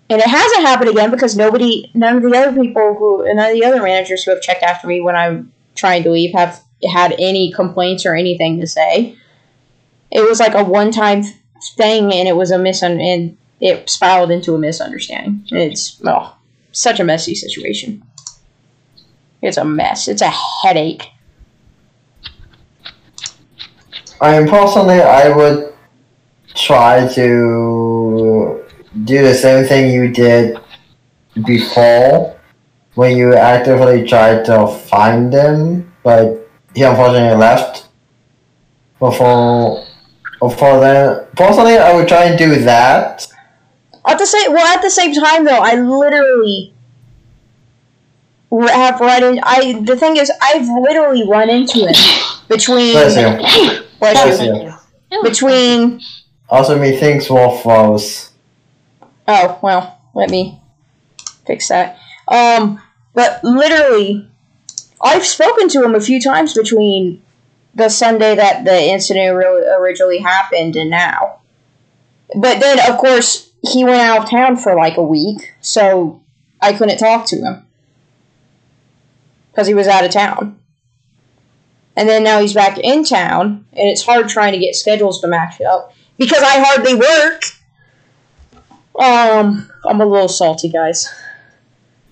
and it hasn't happened again because nobody, none of the other people who, none of the other managers who have checked after me when I'm trying to leave have had any complaints or anything to say. It was like a one time thing, and it was a misun and it spiraled into a misunderstanding. It's oh, such a messy situation. It's a mess. It's a headache. I mean, personally, I would try to do the same thing you did before when you actively tried to find him, but he unfortunately left before before then. Personally, I would try and do that. At the same well, at the same time though, I literally have run in. I the thing is, I've literally run into it between Bless you. bless Bless you. you. between. Also, methinks Wolf froze. Oh well, let me fix that. Um, but literally, I've spoken to him a few times between the Sunday that the incident really originally happened and now. But then, of course, he went out of town for like a week, so I couldn't talk to him because he was out of town. And then now he's back in town, and it's hard trying to get schedules to match up because I hardly work. Um, I'm a little salty, guys.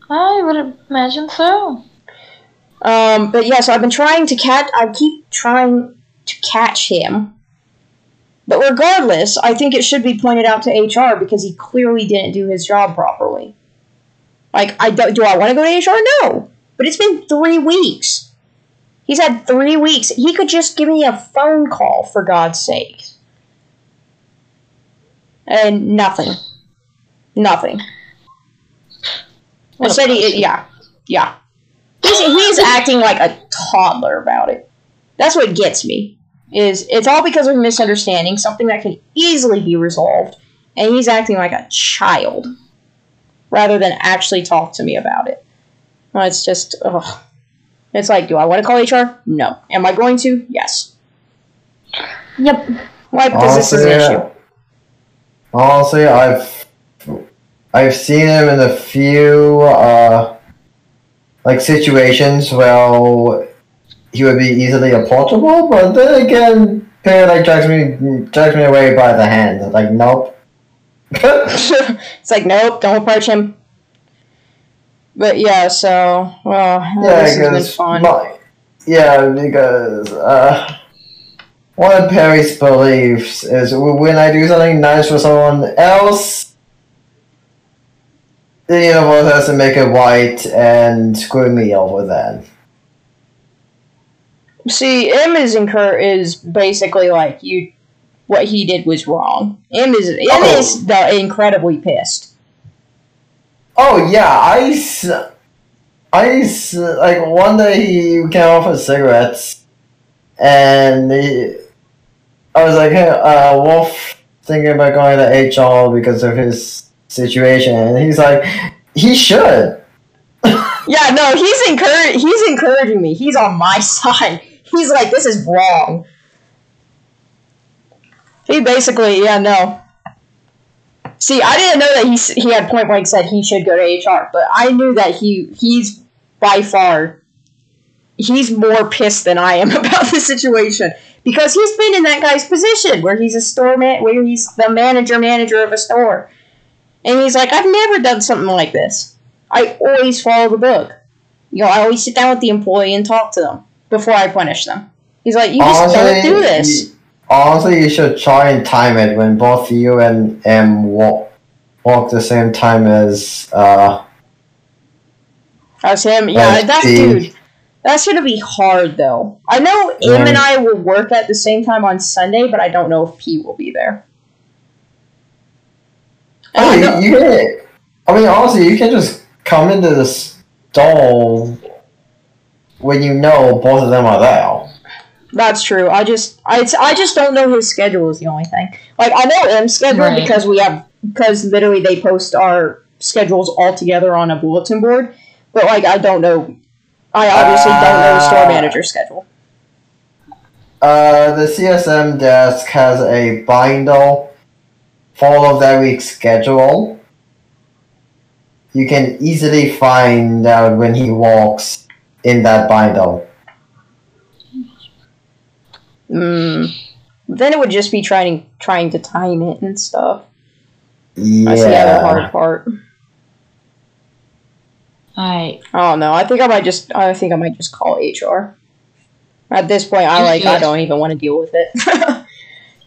I would imagine so. Um, but yeah, so I've been trying to catch. I keep trying to catch him. But regardless, I think it should be pointed out to HR because he clearly didn't do his job properly. Like, I do, do I want to go to HR? No. But it's been three weeks. He's had three weeks. He could just give me a phone call, for God's sake. And nothing. Nothing. What said he, yeah, yeah. He's, he's acting like a toddler about it. That's what gets me. Is it's all because of misunderstanding, something that can easily be resolved, and he's acting like a child rather than actually talk to me about it. Well, it's just, ugh. It's like, do I want to call HR? No. Am I going to? Yes. Yep. Why? Because this is an issue. Honestly, I've I've seen him in a few uh, like situations where he would be easily approachable, but then again, Perry like drags me drags me away by the hand. Like, nope. [laughs] it's like, nope, don't approach him. But yeah, so, well, yeah, this has been because fun. my- yeah, because uh, one of Perry's beliefs is when I do something nice for someone else, the universe has to make it white and screw me over then. See, M is incur is basically like you. What he did was wrong. M is M Oh. is the incredibly pissed. Oh yeah, I, I like one day he came off with cigarettes, and he, I was like, hey, uh, Wolf thinking about going to HR because of his situation, and he's like, he should. [laughs] Yeah, no, he's encourage he's encouraging me. He's on my [laughs] side. He's like, this is wrong. He basically, yeah, no. See, I didn't know that he he had point blank said he should go to HR, but I knew that he he's by far he's more pissed than I am [laughs] about the situation because he's been in that guy's position where he's a store man, where he's the manager manager of a store, and he's like, I've never done something like this. I always follow the book. You know, I always sit down with the employee and talk to them before I punish them. He's like, you just don't do this. honestly, you should try and time it when both you and M walk, walk the same time as uh, That's him. Yeah, As that dude. That's gonna be hard though. I know M Yeah. and I will work at the same time on Sunday, but I don't know if P will be there. Oh, I you, you can. I mean, honestly, you can just come into the stall when you know both of them are there. That's true. I just, I, I just don't know his schedule. Is the only thing. Like I know M's schedule Right. because we have because literally they post our schedules all together on a bulletin board. But like I don't know. I obviously don't know the store Ah. manager's schedule. Uh, the CSM desk has a binder follow their week schedule, you can easily find out when he walks in that binder. Mm. Then it would just be trying trying to time it and stuff. Yeah. That's the other hard part. I I don't know. I think I might just. I think I might just call HR. At this point, I like. I don't even want to deal with it. [laughs]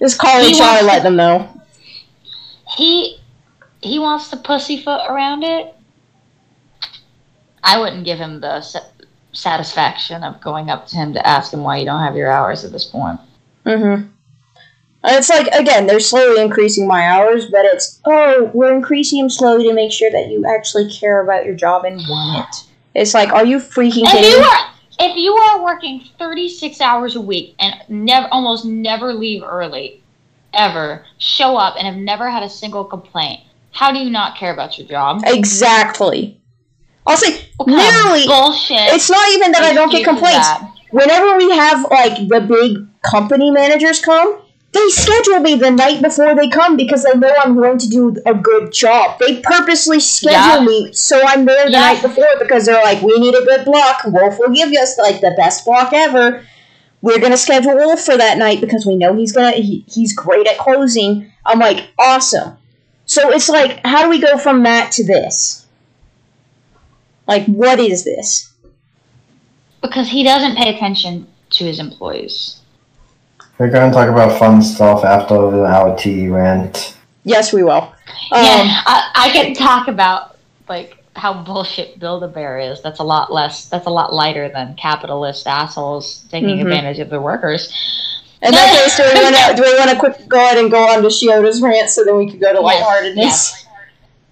just call He HR and let to- them know. he he wants to pussyfoot around it. I wouldn't give him the sa- satisfaction of going up to him to ask him why you don't have your hours at this point. Mm-hmm. It's like again, they're slowly increasing my hours, but it's oh, we're increasing them slowly to make sure that you actually care about your job and want it. It's like, are you freaking If kidding? you are if you are working thirty six hours a week and never almost never leave early, ever show up and have never had a single complaint, how do you not care about your job? Exactly. I'll say of literally. bullshit. It's not even that I don't get complaints. whenever we have like the big company managers come, they schedule me the night before they come because they know I'm going to do a good job. They purposely schedule Yeah. me so I'm there the Yeah. night before because they're like, we need a good block. Wolf will give us like the best block ever. We're gonna schedule Wolf for that night because we know he's gonna he, he's great at closing. I'm like, awesome. So it's like, how do we go from that to this? Like, what is this? Because he doesn't pay attention to his employees. We're going to talk about fun stuff after our tea rant. Yes, we will. Um, yeah, I, I can talk about like how bullshit Build a Bear is. That's a lot less. That's a lot lighter than capitalist assholes taking Mhm. advantage of their workers. In that case, do we [laughs] want to do we want to quick go ahead and go on to Shiota's rant so then we can go to Yes, lightheartedness? yes.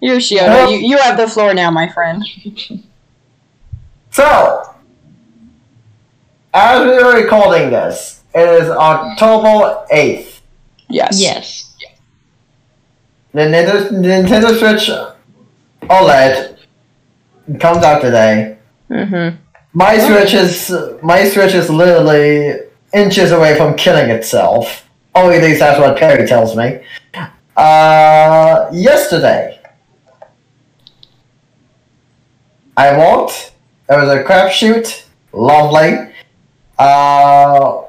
You, Shiota, you, you have the floor now, my friend. So, as we are recording this, it is October 8th. Yes. Yes. The Nintendo, Nintendo Switch OLED comes out today. Mm-hmm. My Switch is my Switch is literally inches away from killing itself. Or at least that's what Perry tells me. Uh, yesterday, I walked. It was a crapshoot. Lovely. Uh,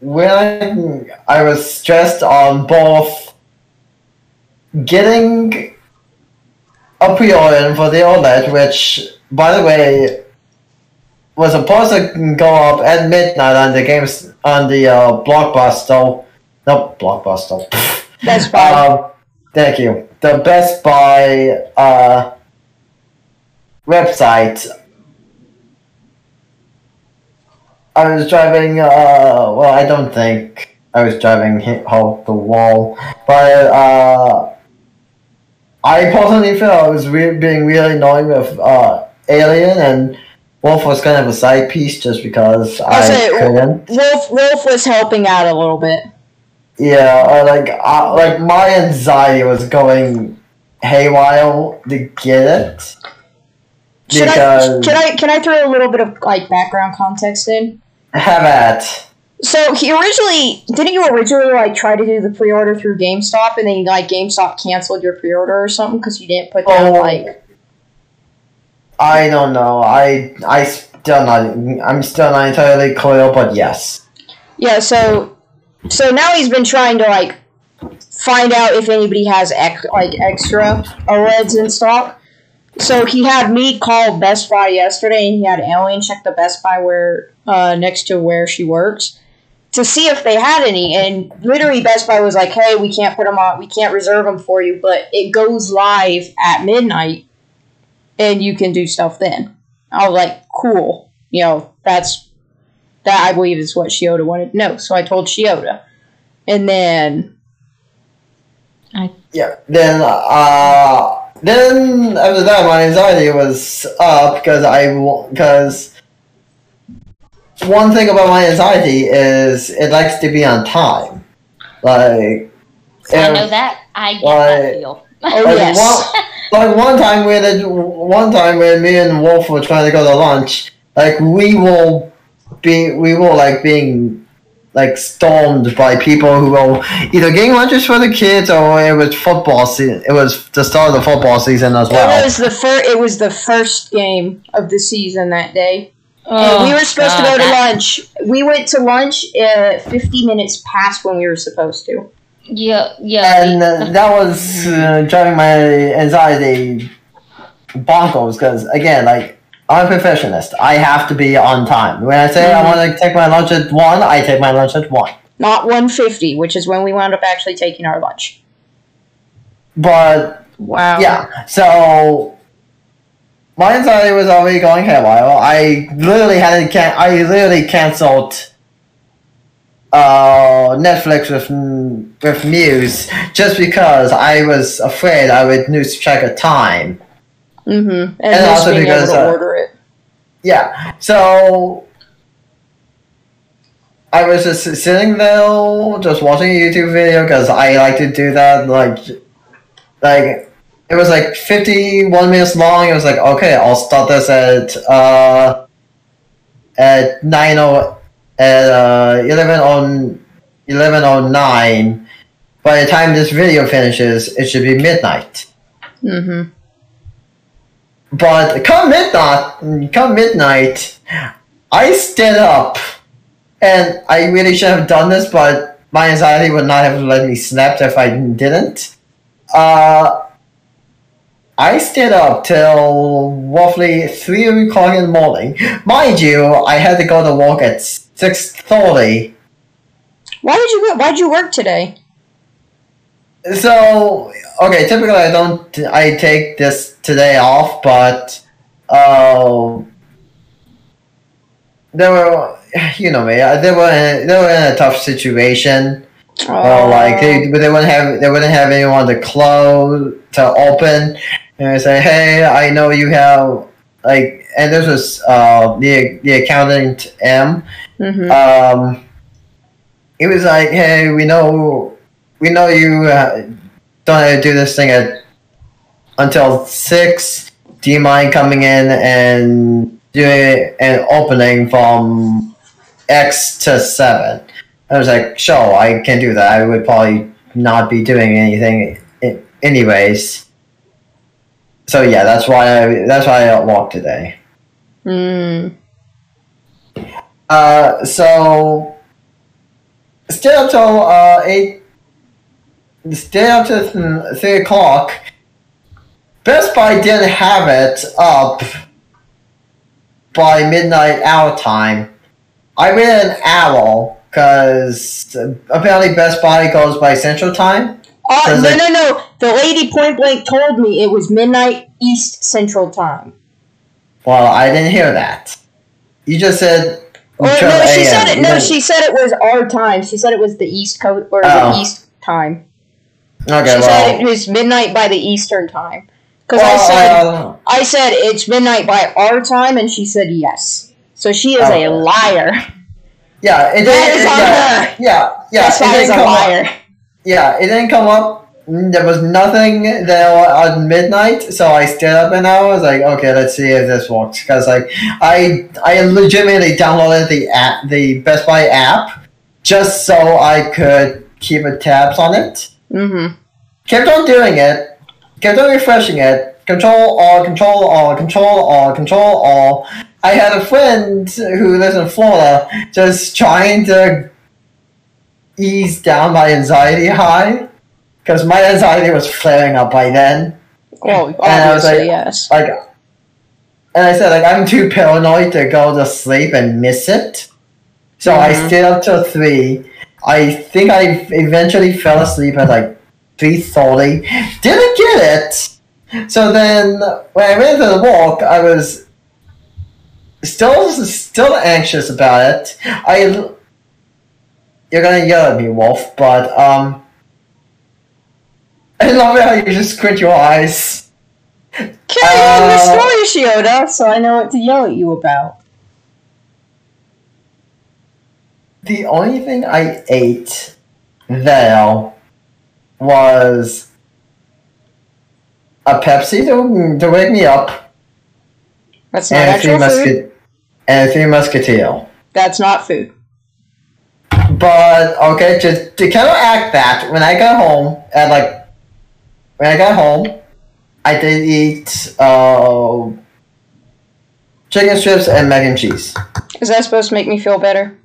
when I, I was stressed on both getting a pre-order for the OLED, which, by the way, was supposed to go up at midnight on the games on the uh, Blockbuster. No, Blockbuster. [laughs] Best Buy. Um, thank you. The Best Buy uh, website. I was driving. Uh, well, I don't think I was driving hit off the wall, but uh, I personally feel I was re- being really annoying with uh, Alien and. Wolf was kind of a side piece just because I, say, couldn't. Wolf Wolf was helping out a little bit. Yeah, like uh, like my anxiety was going haywire to get it. Should I can I can I throw a little bit of like background context in? Have at. So he originally didn't you originally like try to do the pre-order through GameStop and then like GameStop canceled your pre-order or something because you didn't put down Oh. like I don't know. I I still not. I'm still not entirely clear, but yes. Yeah, so so now he's been trying to like find out if anybody has ex- like extra OLEDs in stock. So he had me call Best Buy yesterday, and he had Alien check the Best Buy where uh, next to where she works to see if they had any. And literally, Best Buy was like, "Hey, we can't put them on. We can't reserve them for you, but it goes live at midnight, and you can do stuff then." I was like, "Cool, you know, that's that I believe is what Shiota wanted No. So I told Shiota. And then I Yeah. Then uh then after that my anxiety was up because I because one thing about my anxiety is it likes to be on time. Like I if- know that. I get Why- that feel. Oh Like, yes. one, like one time when it, one time when me and Wolf were trying to go to lunch, like we will be we will like being like stormed by people who were either getting lunches for the kids or it was football season. It was the start of the football season as well. It was the fir- It was the first game of the season that day. Oh, and we were supposed God, to go to that- lunch. We went to lunch uh, 50 minutes past when we were supposed to. Yeah, yeah. and uh, that was uh, driving my anxiety bonkers because again like i'm a perfectionist i have to be on time when i say i Mhm. want to take my lunch at one i take my lunch at one Not 150, which is when we wound up actually taking our lunch. but Wow. yeah so my anxiety was already going haywire i literally had to can- i literally canceled uh, Netflix with with Muse just because I was afraid I would lose track of time. Mm-hmm. And, And also because, able to uh, order it. Yeah. So I was just sitting there, just watching a YouTube video because I like to do that. Like, like it was like fifty-one minutes long. It was like, okay, I'll start this at uh at nine o at uh eleven on eleven o nine. By the time this video finishes, it should be midnight. Mm-hmm. But come midnight, come midnight, I stood up, and I really should have done this, but my anxiety would not have let me snap if I didn't. Uh, I stayed up till roughly three o'clock in the morning. Mind you, I had to go to work at six thirty. Why did you? Why'd you work today? So okay, typically I don't. I take this today off, but uh, they were, you know me. uh, They were in, they were in a tough situation. Well, like they, they wouldn't have they wouldn't have anyone to close to open, and I say, hey, I know you have like, and this was uh the the accountant M. hmm Um, it was like, hey, we know, we know you uh, don't have to do this thing at until six. Do you mind coming in and doing an opening from X to seven? I was like, sure, I can do that. I would probably not be doing anything, anyways. So yeah, that's why I that's why I walked today. Mm. Uh, so stay up till uh, eight. Stay up to three o'clock. Best Buy didn't have it up by midnight our time. I waited an hour because apparently Best Buy goes by Central Time. Oh, no, no, no. The lady point blank told me it was midnight East Central Time. Well, I didn't hear that. You just said. Or, 12 no, she said it. No, she said it was our time. She said it was the East Coast or Oh. the East time. Okay, she well. said it was midnight by the Eastern time. Because well, I said uh, I said it's midnight by our time, and she said yes. So she is a Oh. liar. yeah, it That didn't. on Yeah, her. yeah, yeah. That's it didn't is a come up- liar. Yeah, it didn't come up. There was nothing there at midnight, so I stayed up an hour. I was like, okay, let's see if this works. Because like, I I legitimately downloaded the app, the Best Buy app, just so I could keep a tabs on it. Mm-hmm. Kept on doing it, kept on refreshing it. Control all, control all, control all, control all. I had a friend who lives in Florida, just trying to ease down my anxiety high because my anxiety was flaring up by then. Well, I was obviously like- yes. Like, and I said, like, I'm too paranoid to go to sleep and miss it. So I Mhm. stayed up till three. I think I eventually fell asleep at like three thirty. Didn't get it. So then, when I went to the walk, I was still still anxious about it. I you're gonna yell at me, Wolf, but um, [laughs] I love how you just squint your eyes. Carry Uh, story, Shiota, so I know what to yell at you about. The only thing I ate there was a Pepsi to, to wake me up That's not and actual food. and a Three Musketeer. That's not food. but okay, to to counteract that, when I got home at like when I got home, I did eat uh, chicken strips and mac and cheese. Is that supposed to make me feel better?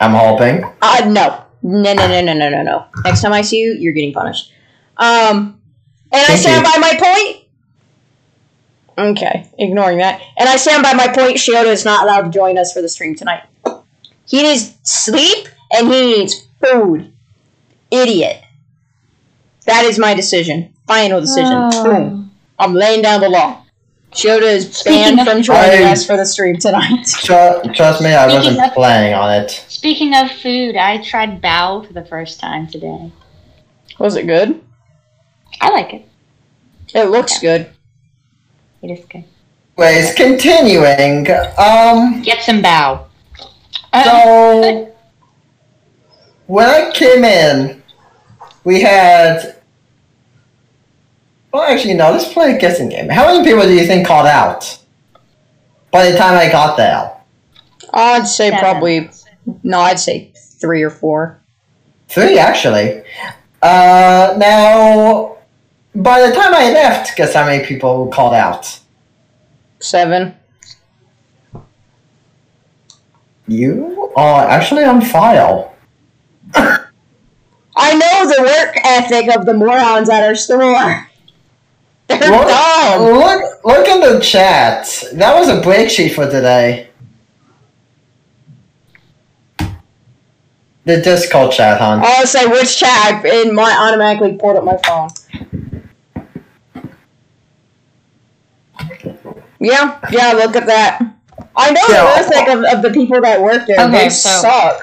I'm hoping. Uh, no. No, no, no, no, no, no, no. Next time I see you, you're getting punished. Um, and I stand you. by my point. Okay, ignoring that. And I stand by my point. Shiota is not allowed to join us for the stream tonight. He needs sleep and he needs food. Idiot. That is my decision. Final decision. Oh. Boom. I'm laying down the law. Shiota is Speaking banned of- from joining I- us for the stream tonight. [laughs] Tru- trust me, I Speaking wasn't of- planning on it. Speaking of food, I tried bao for the first time today. Was it good? I like it. It looks good. It is good. Anyways, continuing. Um, Get some bao. So when I came in, we had. Well, actually, no. Let's play a guessing game. How many people do you think called out by the time I got there? I'd say Seven. probably no. I'd say three or four. Three, actually. Uh, now, by the time I left, guess how many people called out? Seven. You are actually on file. I know the work ethic of the morons at our store. They're Look, dumb. look, look in the chat. That was a break sheet for today. The Discord chat, hon. Oh, I'll say which chat, and my automatically pulled up my phone. Yeah, yeah, look at that. I know Yeah. the work ethic of, of the people that work there. Okay, they so- suck.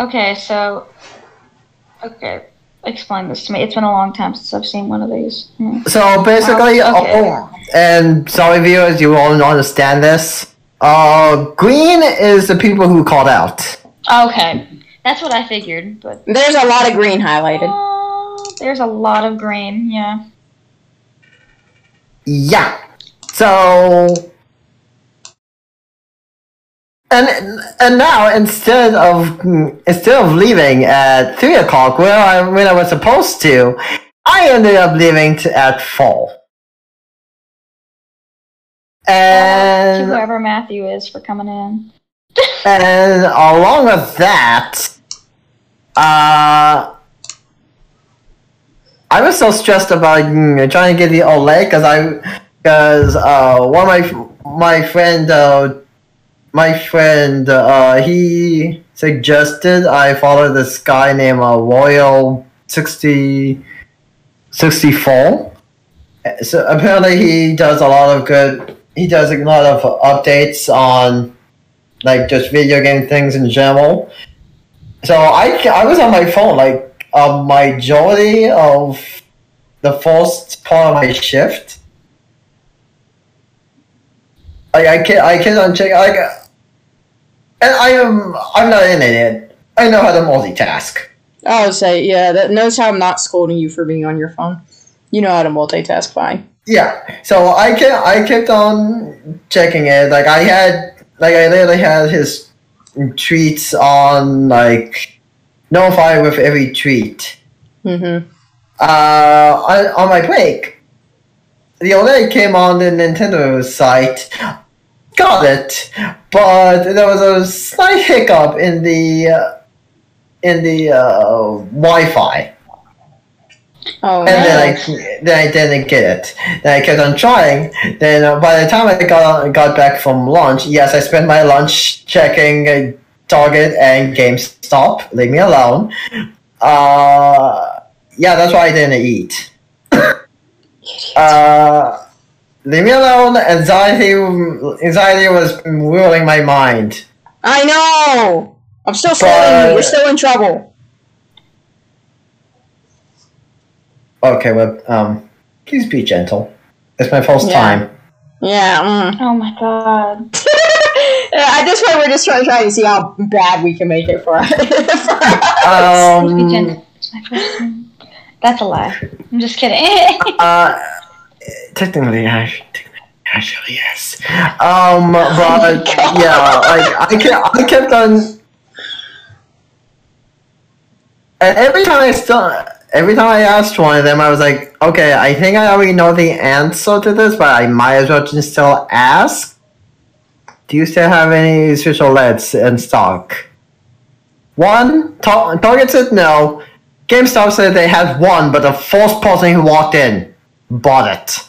Okay, so. Okay. Explain this to me. It's been a long time since I've seen one of these. Hmm. So basically, Wow, okay. oh, and sorry viewers, you won't understand this. Uh, green is the people who called out. Okay. That's what I figured, but. There's a lot of green highlighted. Uh, there's a lot of green, yeah. Yeah. So and and now instead of instead of leaving at three o'clock where I when I was supposed to, I ended up leaving to, at four. to And whoever Matthew is for coming in. and along with that, uh, I was so stressed about mm, trying to get the OLED because I because uh, one of my my friend uh, my friend uh, he suggested I follow this guy named uh, Royal 60, 64. So apparently he does a lot of good. He does a lot of updates on like just video game things in general. So I, I was on my phone like a majority of the first part of my shift. Like I can I can on check like, and I am I'm not an idiot. I know how to multitask. I would say, yeah, that knows how I'm not scolding you for being on your phone. You know how to multitask fine. Yeah. So I can I kept on checking it. Like I had like I literally had his tweets on like notify with every tweet. Mm-hmm. Uh, on, on my break, the OLED came on the Nintendo site. Got it, but there was a slight hiccup in the uh, in the uh, Wi-Fi. Oh, And then. I, then I didn't get it. Then I kept on trying. Then uh, by the time I got got back from lunch, yes, I spent my lunch checking uh, Target and GameStop. Leave me alone. Uh, yeah, that's why I didn't eat. [coughs] uh, leave me alone. Anxiety, anxiety was ruling my mind. I know. I'm still scolding you. You're still in trouble. Okay, well, um, please be gentle. It's my first Yeah. time. Yeah. Mm. Oh my god. [laughs] At this point, we're just trying, trying to see how bad we can make it for, [laughs] for us. Um, Please be gentle. It's my first time. That's a lie. I'm just kidding. [laughs] Uh, technically, I, actually yes. Um, but yeah, like I kept, I kept on. And every time I still, every time I asked one of them, I was like, okay, I think I already know the answer to this, but I might as well just still ask. Do you still have any special LEDs in stock? One, Target said no. GameStop said they had one, but the first person who walked in bought it.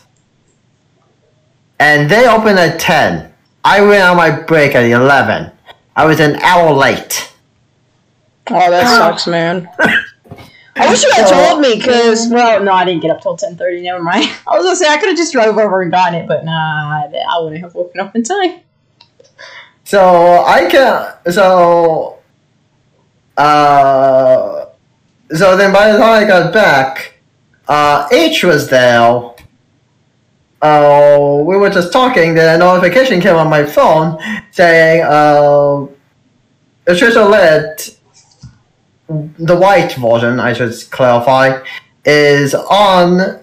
And they opened at 10. I went on my break at 11. I was an hour late. Oh, that sucks, man. I wish you had told me, because, well, no, I didn't get up till 10.30, never mind. [laughs] I was gonna say, I could have just drove over and gotten it, but nah, I wouldn't have woken up in time. So I can. So. Uh. So then by the time I got back, uh, H was there. Uh, we were just talking, then a notification came on my phone saying, uh, Patricia LED, the white version, I should clarify, is on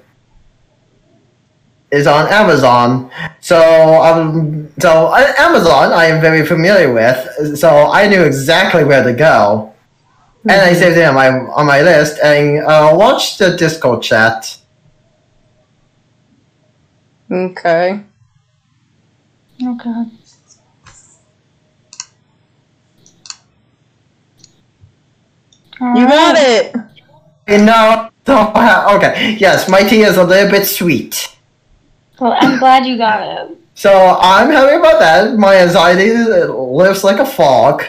is on Amazon. So um, so uh, Amazon I am very familiar with. So I knew exactly where to go, and I saved it on my on my list and uh, watched the Discord chat. Okay. Okay. god. You got it! You know, [laughs] okay, yes, my tea is a little bit sweet. Well, I'm [laughs] glad you got it. So I'm happy about that. My anxiety lifts like a fog.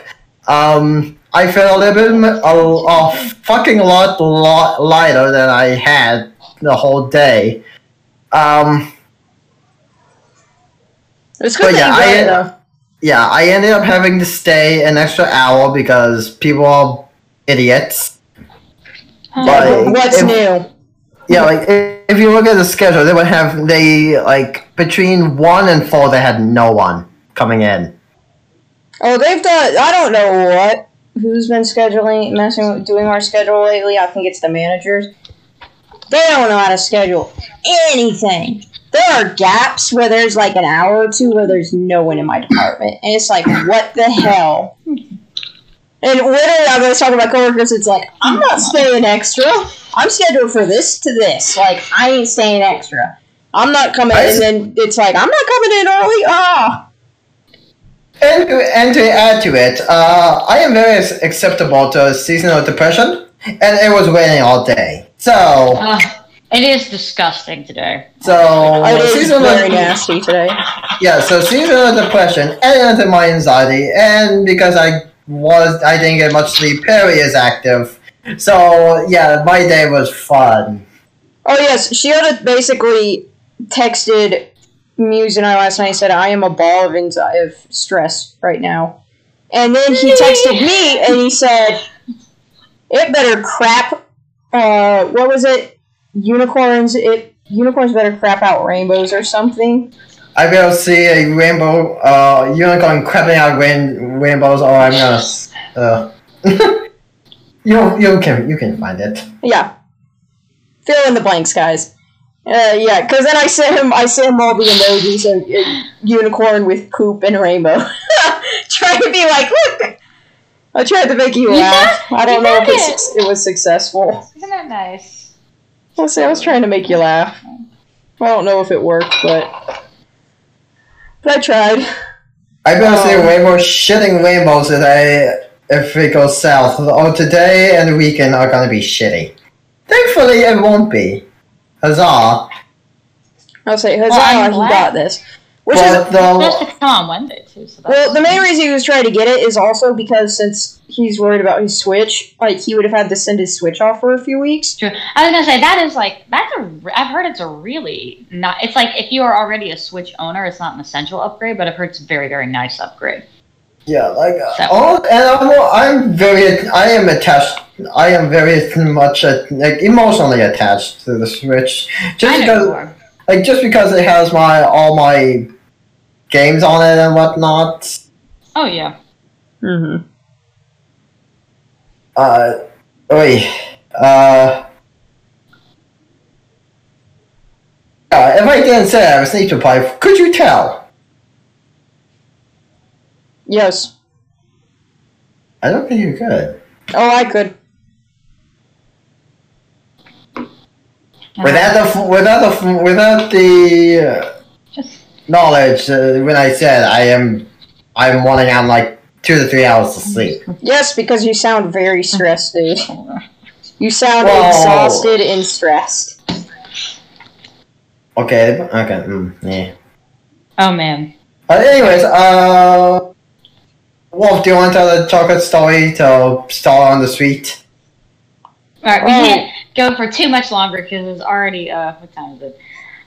Um, I feel a little bit a, a fucking lot, lot lighter than I had the whole day. Um, It's good yeah, I- it, though. yeah, I ended up having to stay an extra hour because people are idiots. But What's if- new? Yeah, like if, if you look at the schedule, they would have they like between one and four, they had no one coming in. Oh, they've done. I don't know what. Who's been scheduling, messing with, doing our schedule lately? I think it's the managers. They don't know how to schedule anything. There are gaps where there's like an hour or two where there's no one in my department, and it's like, what the hell? And literally, I was talking to my coworkers. It's like, I'm not staying extra. I'm scheduled for this to this. Like, I ain't staying extra. I'm not coming. And then it's like, I'm not coming in early. Ah. And to, and to add to it, uh, I am very s- acceptable to seasonal depression, and it was raining all day. So, Uh, it is disgusting today. so It is seasonal, very nasty today. yeah, so seasonal depression added to my anxiety, and because I was, I didn't get much sleep. Perry is active, so yeah, my day was fun. Oh yes, Shiota basically texted Muse and I last night. and said, "I am a ball of anxiety, of stress right now," and then he texted me and he said, "It better crap." Uh, what was it? Unicorns. It unicorns better crap out rainbows or something. I will see a rainbow, uh, unicorn crapping out rain, rainbows, or I'm gonna, uh, [laughs] you you can you can find it. Yeah. Fill in the blanks, guys. Uh, yeah, because then I sent him, I sent him all the emojis of uh, unicorn with poop and rainbow, [laughs] trying to be like, look. I tried to make you You laugh. got- I don't know if got it's, it was successful. Isn't that nice? I'll say I was trying to make you laugh. I don't know if it worked, but but I tried. I'm gonna see Oh. rainbow shitting rainbows if I if it goes south. Oh, today and the weekend are gonna be shitty. Thankfully, it won't be. Huzzah! I'll say, huzzah, Well, he got this. Which is But It's the supposed to come on Wednesday too. So Well, the main reason he was trying to get it is also because since he's worried about his Switch, like he would have had to send his Switch off for a few weeks. True. I was gonna say that is like that's a. re- I've heard it's a really not. It's like if you are already a Switch owner, it's not an essential upgrade, but I've heard it's a very very nice upgrade. Yeah, like uh, So- all, and I'm, I'm very I am attached. I am very much uh, like emotionally attached to the Switch, just I know because you are. like just because it has my all my games on it and whatnot. Oh yeah. Mm-hmm. Uh, oi, uh, yeah, if I didn't say I was sleep Pipe, could you tell? Yes. I don't think you could. Oh, I could. Without the without the without the uh, Just knowledge, uh, when I said I am, I'm wanting on like two to three hours of sleep. Yes, because you sound very stressed, dude. You sound Whoa. exhausted and stressed. Okay, okay, mm, yeah. oh man. But anyways, uh, Wolf, do you want to tell the chocolate story to start on the sweet? All right, we Oh. can't go for too much longer because it's already uh what time is it?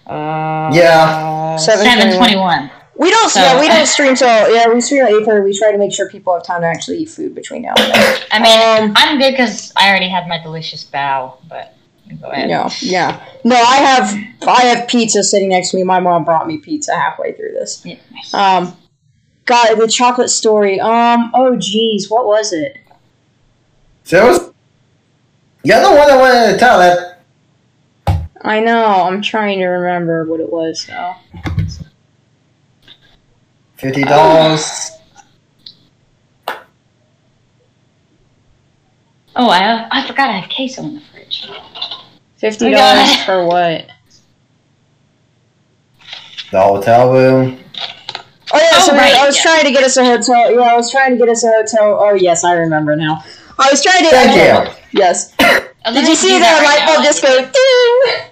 Uh, Yeah. Seven seven twenty-one. We don't. So- yeah, we don't [laughs] stream till yeah. We stream at eight thirty. We try to make sure people have time to actually eat food between now and then. I mean, Um, I'm good because I already had my delicious bao, but go ahead. No, yeah, no. I have I have pizza sitting next to me. My mom brought me pizza halfway through this. Yeah, nice. Um, God, the chocolate story. Um, oh geez, what was it? So it was. You're the one that wanted to tell it. I know. I'm trying to remember what it was though. Fifty dollars. oh, I I forgot I have queso in the fridge. Fifty dollars for what? The hotel room. Oh yeah, Oh, so we- right, I was yeah. trying to get us a hotel. Yeah, I was trying to get us a hotel. Oh yes, I remember now. I was trying to. Thank you. Yes. [coughs] Oh, Did you see do that right light bulb just go ding?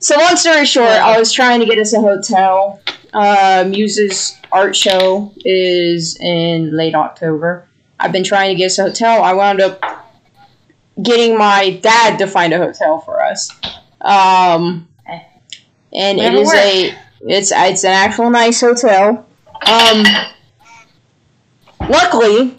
So long story short, I was trying to get us a hotel. Uh, Muse's art show is in late October. I've been trying to get us a hotel. I wound up getting my dad to find a hotel for us. Um, and it Whatever is a it's it's an actual nice hotel. Um, luckily,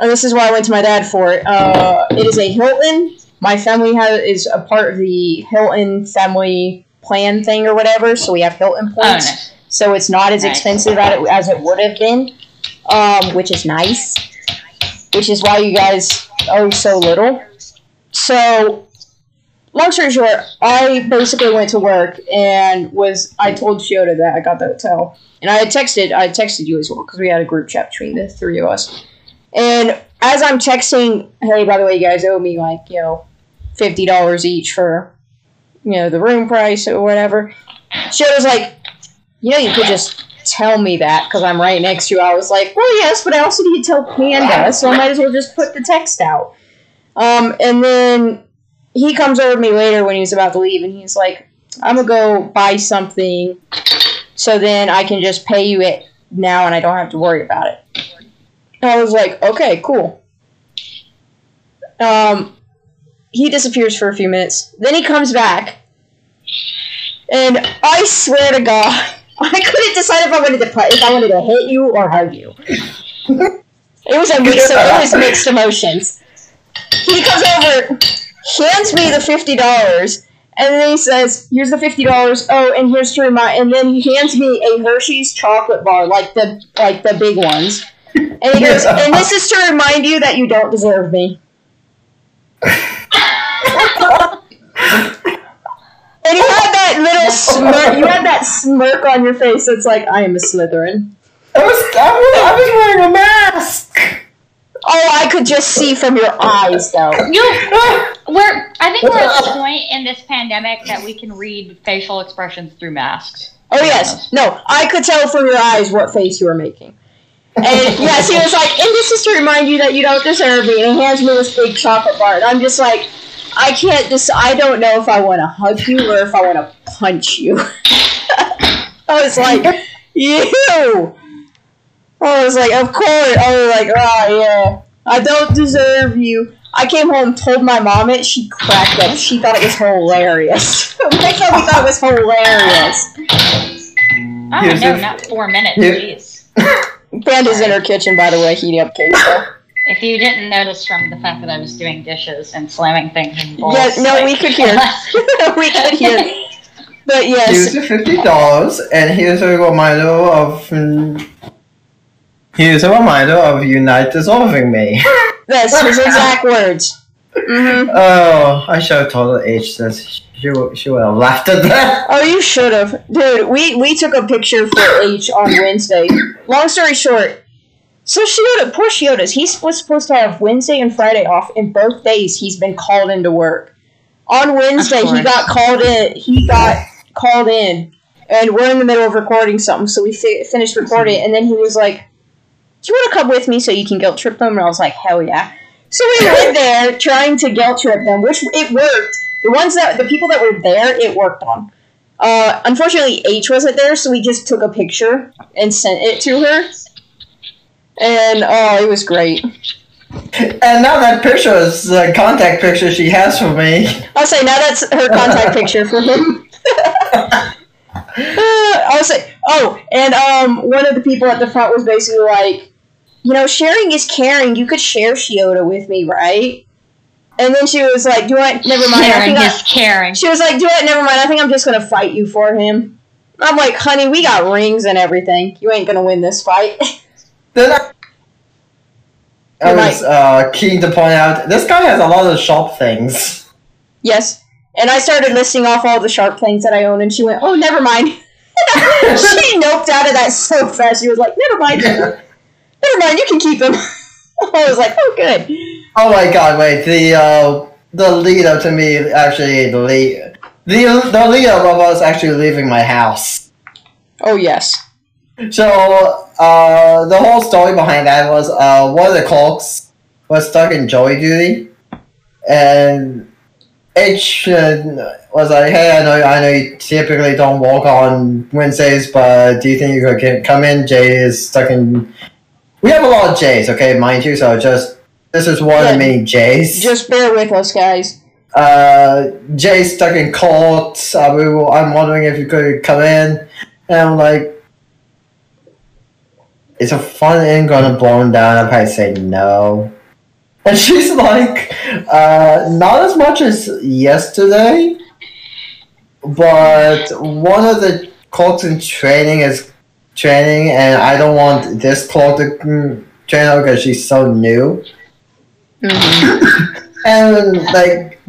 and this is why I went to my dad for it. Uh, it is a Hilton. My family has is a part of the Hilton family plan thing or whatever, so we have Hilton Oh, points. nice. So it's not as Nice. expensive at it, as it would have been, um, which is nice. Which is why you guys owe so little. So, long story short, I basically went to work and was I told Shiota that I got the hotel, and I had texted I texted you as well because we had a group chat between the three of us. And as I'm texting, hey, by the way, you guys owe me like you know fifty dollars each for you know the room price or whatever. Shiota's like, you know, you could just tell me that because I'm right next to you. I was like, well, yes, but I also need to tell Panda, so I might as well just put the text out. Um, and then he comes over to me later when he's about to leave, and he's like, I'm gonna go buy something, so then I can just pay you it now, and I don't have to worry about it. And I was like, okay, cool. Um, he disappears for a few minutes. Then he comes back, and I swear to God, [laughs] I couldn't decide if I wanted to if I wanted to hit you or hug you. [laughs] It was a mix. Of, it was mixed emotions. He comes over, hands me the fifty dollars, and then he says, "Here's the fifty dollars. Oh, and here's to remind." And then he hands me a Hershey's chocolate bar, like the like the big ones. And he goes, "And this is to remind you that you don't deserve me." And you had that little smirk. You had that smirk on your face. It's like I am a Slytherin. I was, I was, I was wearing a mask. Oh, I could just see from your eyes, though. You, we're. I think we're at the [laughs] point in this pandemic that we can read facial expressions through masks. Oh yes, no, I could tell from your eyes what face you were making. And yes, he was like, and this is to remind you that you don't deserve me. And he hands me this big chocolate bar, and I'm just like, I can't just, I don't know if I want to hug you or if I want to punch you. [laughs] I was like, [laughs] you. I was like, of course. I was like, oh yeah, I don't deserve you. I came home, and told my mom it. She cracked up. She thought it was hilarious. [laughs] my family thought it was hilarious. Oh Here's no, not four minutes. Here- Jeez. Panda's [laughs] in her kitchen, by the way, heating up queso. If you didn't notice from the fact that I was doing dishes and slamming things in bowls, Yeah, no, like- [laughs] we could hear. we could hear. But yes, Here's yes, your fifty dollars, and here's a reminder of. Mm, mm, here's a reminder of you not deserving me. [laughs] that's his exact words. hmm Oh, I should have told her age this. She would, she would have laughed at that. Oh, you should have, dude. We we took a picture for H on Wednesday. Long story short, so Shiota, poor Shiota's. He was supposed to have Wednesday and Friday off, and both days he's been called into work. On Wednesday, he got called in. He got called in, and we're in the middle of recording something. So we fi- finished recording, and then he was like, "Do you want to come with me so you can guilt trip them?" And I was like, "Hell yeah!" So we went [laughs] there trying to guilt trip them, which it worked. The ones that the people that were there, it worked on. Uh, unfortunately, H wasn't there, so we just took a picture and sent it to her. And oh, it was great. And now that picture is the contact picture she has for me. [laughs] I'll say now that's her contact picture for him. [laughs] I'll say, oh, and um, one of the people at the front was basically like, you know, sharing is caring. You could share Shiota with me, right? And then she was like, do I? Never mind. I Caring think I, is caring. She was like, "Do it. Never mind. I think I'm just gonna fight you for him." I'm like, "Honey, we got rings and everything. You ain't gonna win this fight." [laughs] Then I, I was uh, keen to point out this guy has a lot of sharp things. yes. And I started listing off all the sharp things that I own, and she went, "Oh, never mind." [laughs] she noped out of that so fast. She was like, "Never mind. Never mind. You can keep him." [laughs] I was like, "Oh, good." Oh my god, wait, the uh, the leader to me actually the lead the the leader of us actually leaving my house. Oh yes. So uh, the whole story behind that was uh, one of the clerks was stuck in jury duty, and H uh, was like, "Hey, I know, I know you typically don't walk on Wednesdays, but do you think you could get, come in?" Jay is stuck in. We have a lot of J's, okay, mind you. So just this is one Yeah. of many J's. Just bear with us, guys. uh, Jay's stuck in court. Uh, we were, I'm wondering if you could come in. And I'm like, is a fun inn gonna blow down? I'd probably say no. And [laughs] she's like, uh, not as much as yesterday, but one of the clerks in training is training, and I don't want this clerk to train her because she's so new. Mm-hmm. [laughs] And like,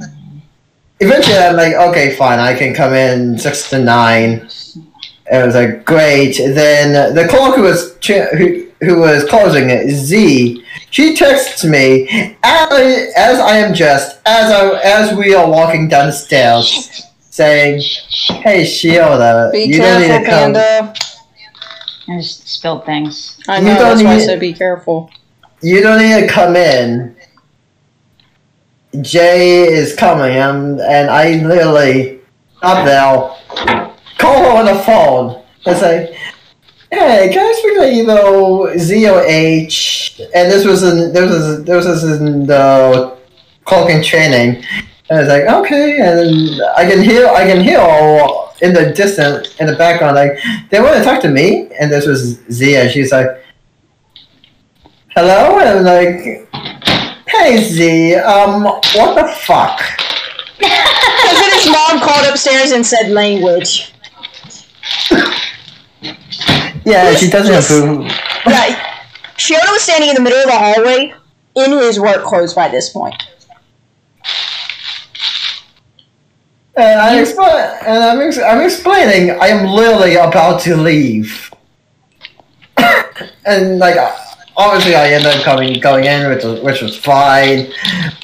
eventually, I'm like, okay, fine, I can come in six to nine. And it was like great. Then the clerk who was who, who was closing it, Z, she texts me as, as I am dressed, as I, as we are walking down the stairs, saying, "Hey, Be you don't need to come. Panda. I just spilled things. I You know. don't That's why I said be careful. You don't need to come in. Jay is coming, and, and I literally up there, call her on the phone, and say, "Hey, can I speak to either Z or H?" And this was in this was this was in the cloaking training. And I was like, "Okay," and I can hear I can hear all in the distance in the background like they want to talk to me, and this was Zia. and she's like hello and like hey z um what the fuck Because then his mom called upstairs and said language. yeah she doesn't Just- approve Yeah, Shiota was standing in the middle of the hallway in his work clothes by this point. And i explain and I'm, ex- I'm explaining i am literally about to leave [coughs] and like obviously i ended up coming going in which was, which was fine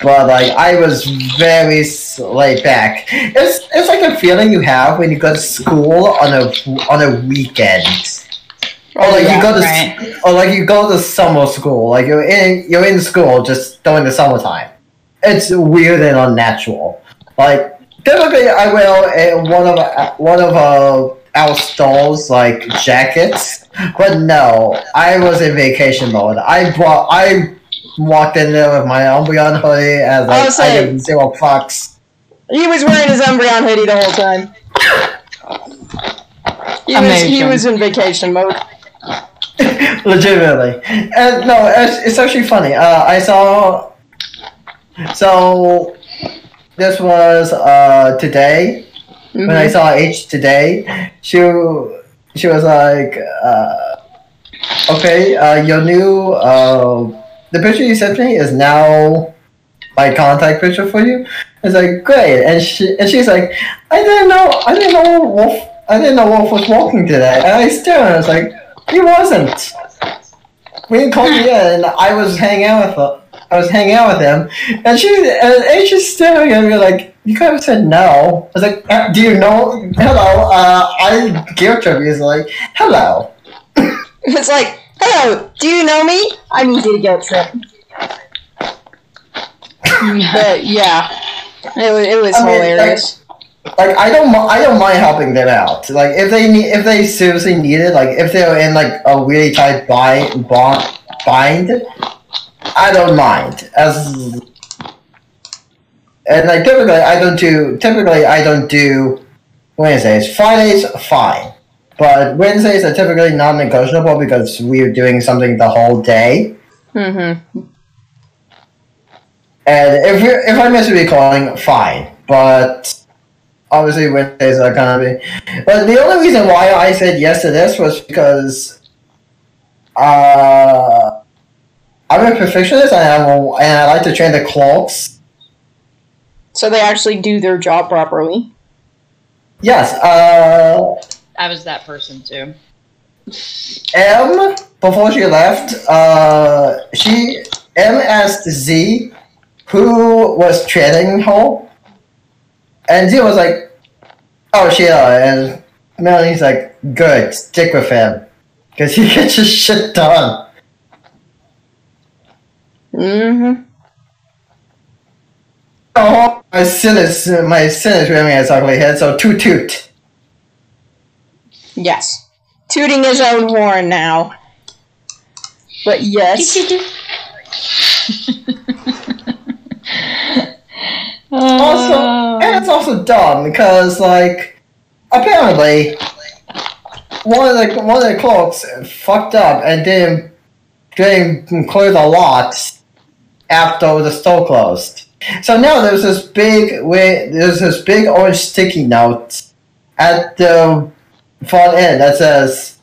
but like i was very laid back it's it's like a feeling you have when you go to school on a on a weekend Or like yeah, you go to, right. or like you go to summer school, like you're in, you're in school just during the summertime. It's weird and unnatural. Like typically, I wear a, one of uh, one of uh, our stalls like jackets, but no, I was in vacation mode. I brought, I walked in there with my Umbreon hoodie and I like was I saying- didn't zero fucks. He was wearing his Umbreon hoodie the whole time. He was, he was in vacation mode. [laughs] legitimately and no it's, it's actually funny uh, i saw so this was uh, today when i Mhm. saw h today she she was like uh, okay uh, your new uh, the picture you sent me is now my contact picture for you. It's like great, and she and she's like, I didn't know, I didn't know Wolf, I didn't know Wolf was walking today. And I stared, and I was like, he wasn't. We didn't call me in, and I was hanging out with her. I was hanging out with him, and she and, and she's staring at me like, "You could have said no." I was like, "Uh, "Do you know? Hello." Uh, I guilt trip is like, "Hello." It's like, hello, do you know me? I need you to guilt trip. But yeah, it was, it was I mean, hilarious. Like I don't, I don't mind helping them out. Like if they need, if they seriously need it, like if they're in like a really tight bind, bond, bind, I don't mind. As and like typically, I don't do. Typically, I don't do Wednesdays. Fridays, fine. But Wednesdays are typically non-negotiable because we're doing something the whole day. Mm-hmm. And if you if I miss a recording, fine. But obviously Wednesdays are gonna be. But the only reason why I said yes to this was because uh, I'm a perfectionist and I will, and I like to train the clocks. So they actually do their job properly. Yes. Uh, I was that person too. M before she left, uh, she M asked Z who was training her, and Z was like, "Oh, Sheila," and Melanie's like, "Good, stick with him, because he gets his shit done." Mm-hmm. Oh, my sin is my sin is rearing its ugly head. So toot toot. Yes. Tooting his own horn now. But yes. [laughs] Also, and it's also dumb because like apparently one of the one of the clerks fucked up and didn't didn't clear the lot after the store closed. So now there's this big there's this big orange sticky note at the front end that says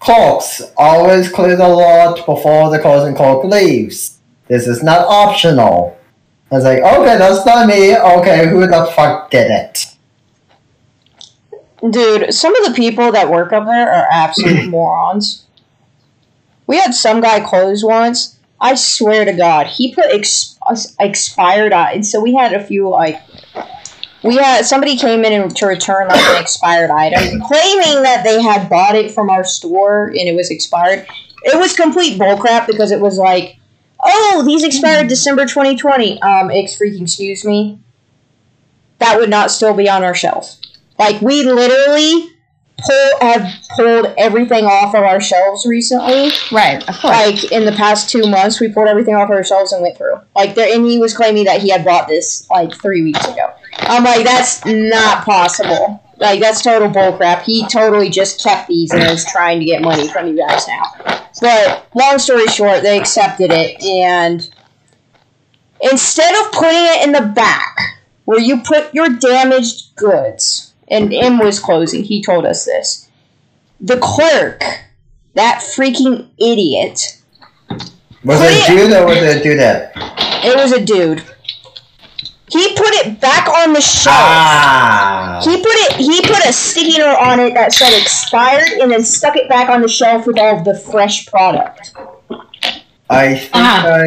clerks always clear the lot before the closing clerk leaves. This is not optional. I was like, okay, that's not me. Okay, who the fuck did it? Dude, some of the people that work up there are absolute [clears throat] morons. We had some guy close once. I swear to God, he put ex- expired items. So we had a few like we had somebody came in and to return like an expired item, claiming that they had bought it from our store and it was expired. It was complete bullcrap because it was like, oh, these expired December 2020. Um, ex freaking excuse me. That would not still be on our shelf. Like we literally pull have pulled everything off of our shelves recently. Right, of course. Like in the past two months, we pulled everything off our shelves and went through. Like there, and he was claiming that he had bought this like three weeks ago. I'm like, that's not possible. Like that's total bullcrap. He totally just kept these and is trying to get money from you guys now. But long story short, they accepted it, and instead of putting it in the back where you put your damaged goods, and M was closing, he told us this. The clerk, that freaking idiot, Was Put it it- dude or was it a dudette? it was a dude. He put it back on the shelf. Ah. He put it. He put a sticky note on it that said expired, and then stuck it back on the shelf with all of the fresh product. I think Ah. I.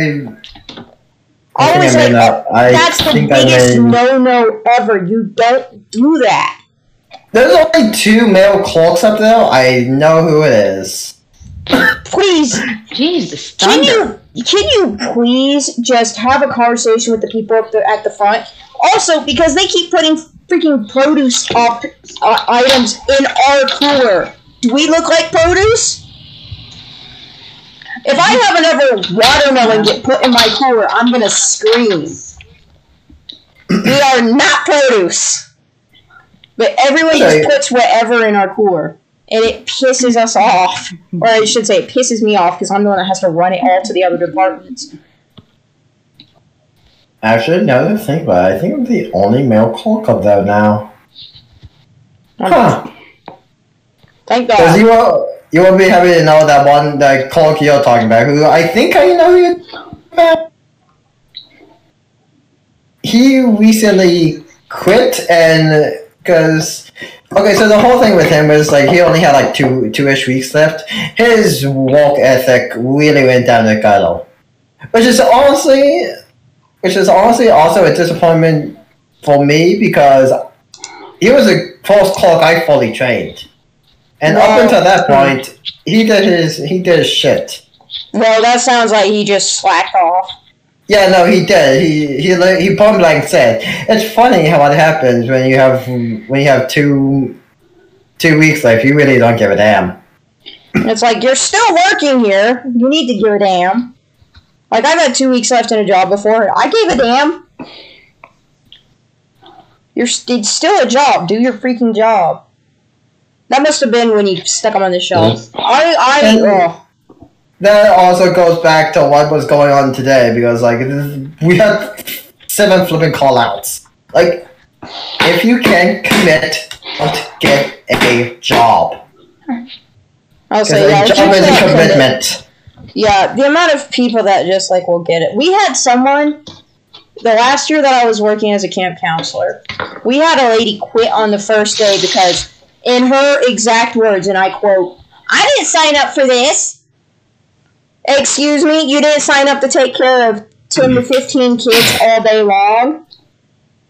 I I think was I like, made that. I That's the think I biggest made- no no ever. You don't do that. There's only two male clerks up there. I know who it is. Please, Jesus, can thunder. you can you please just have a conversation with the people up there at the front? Also, because they keep putting freaking produce up uh, items in our cooler. Do we look like produce? If I have another watermelon get put in my cooler, I'm gonna scream. we are not produce. But everyone just puts whatever in our cooler. And it pisses us off. Or I should say, it pisses me off because I'm the one that has to run it all to the other departments. Actually, now that I think about it, I think I'm the only male clerk of there now. Huh. Thank God. Because you will, you will be happy to know that one, that clerk you're talking about, who I think I know you about. he recently quit and because okay, so the whole thing with him was like he only had like two two ish weeks left. His work ethic really went down the gutter, which is honestly, which is honestly also a disappointment for me because he was a false clock I fully trained, and up until that hmm. point, he did his he did his shit. Well, that sounds like he just slacked off. Yeah, no, he did. He he li- he point blank said, "It's funny how it happens when you have when you have two two weeks left. You really don't give a damn." It's like you're still working here. You need to give a damn. Like I've had two weeks left in a job before. I gave a damn. You're st- it's still a job. Do your freaking job. That must have been when you stuck them on the shelf. I I oh. That also goes back to what was going on today because like we had seven flipping callouts. Like, if you can't commit, don't get a job. I'll say yeah. a job is a commitment. Yeah, the amount of people that just like will get it. We had someone the last year that I was working as a camp counselor. We had a lady quit on the first day because, in her exact words, and I quote, "I didn't sign up for this." Excuse me, you didn't sign up to take care of ten to fifteen kids all day long.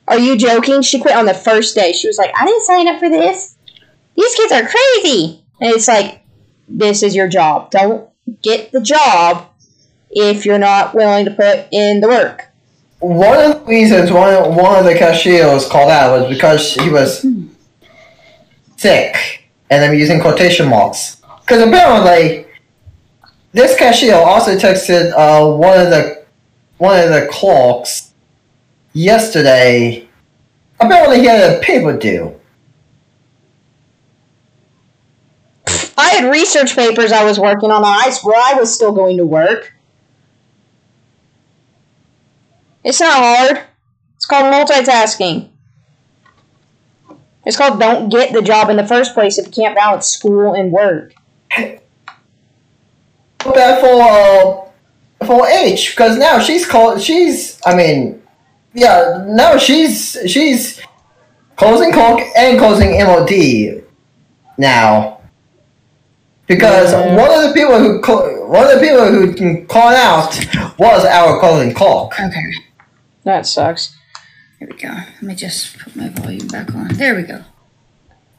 Are you joking? She quit on the first day. She was like, "I didn't sign up for this. These kids are crazy." And it's like, this is your job. Don't get the job if you're not willing to put in the work. One of the reasons one one of the cashiers called out was because he was hmm. sick, and I'm using quotation marks because apparently this cashier also texted uh, one of the one of the clerks yesterday. Apparently, he had a paper due. I had research papers I was working on. I swear I was still going to work. It's not hard. It's called multitasking. It's called don't get the job in the first place if you can't balance school and work. [laughs] Feel bad for uh, for H because now she's called. She's I mean, yeah. Now she's she's closing Coke and closing MOD now because Yeah. one of the people who co- one of the people who can call out was our closing Coke. Okay, That sucks. here we go. Let me just put my volume back on. There we go.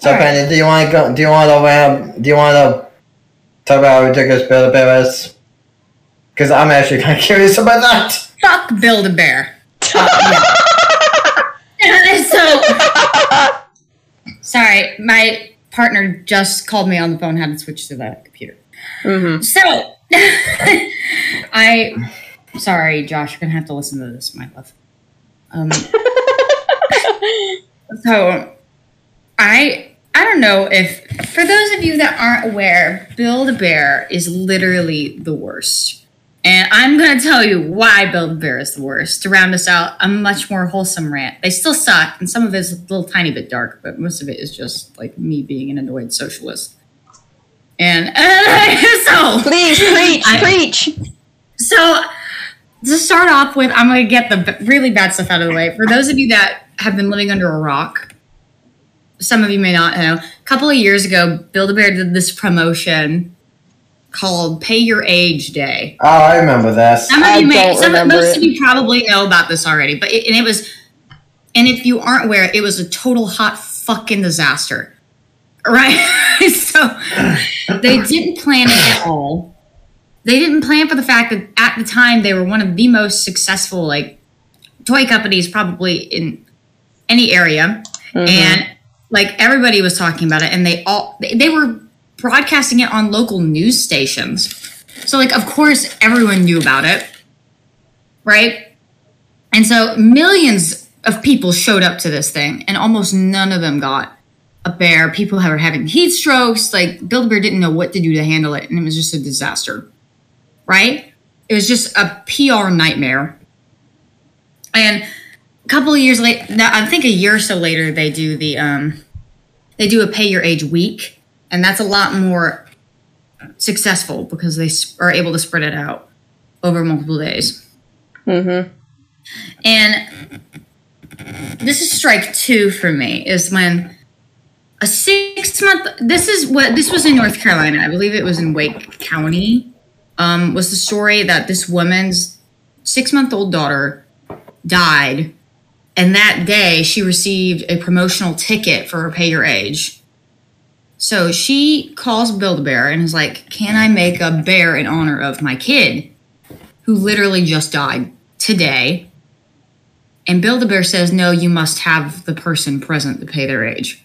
So, Alright. Penny, do you want to go? Do you want to um, Do you want to talk about how ridiculous Bill Bear is? Because I'm actually kind of curious about that. Fuck Build a Bear. so sorry, my partner just called me on the phone. Had to switch to the computer. Mm-hmm. So [laughs] I sorry, Josh. You're gonna have to listen to this, my love. Um, [laughs] so I I don't know if for those of you that aren't aware, Build a Bear is literally the worst. And I'm gonna tell you why Build a Bear is the worst. To round us out, a much more wholesome rant. They still suck, and some of it is a little tiny bit dark, but most of it is just like me being an annoyed socialist. And [laughs] so Please preach, I- preach. so, to start off with, I'm going to get the really bad stuff out of the way. For those of you that have been living under a rock, some of you may not know. A couple of years ago, Build a Bear did this promotion called Pay Your Age Day. Oh, I remember this. Some of I you may, some of, most it. of you probably know about this already, but it, and it was, and if you aren't aware, it was a total hot fucking disaster, right? [laughs] so they didn't plan it at all. They didn't plan for the fact that at the time they were one of the most successful like toy companies probably in any area, mm-hmm. and like everybody was talking about it, and they all they, were broadcasting it on local news stations. So like of course everyone knew about it. Right? And so millions of people showed up to this thing and almost none of them got a bear. People were having heat strokes. Like Build Bear didn't know what to do to handle it and it was just a disaster. Right? It was just a PR nightmare. And couple of years later, I think a year or so later, they do the um, they do a pay your age week, and that's a lot more successful because they are able to spread it out over multiple days. Mm-hmm. And this is strike two for me is when a six month this is what this was in north carolina i believe it was in wake county um, was the story that this woman's six month old daughter died and that day she received a promotional ticket for her pay your age. So she calls build-a-bear and is like can i make a bear in honor of my kid who literally just died today? And build-a-bear says no you must have the person present to pay their age.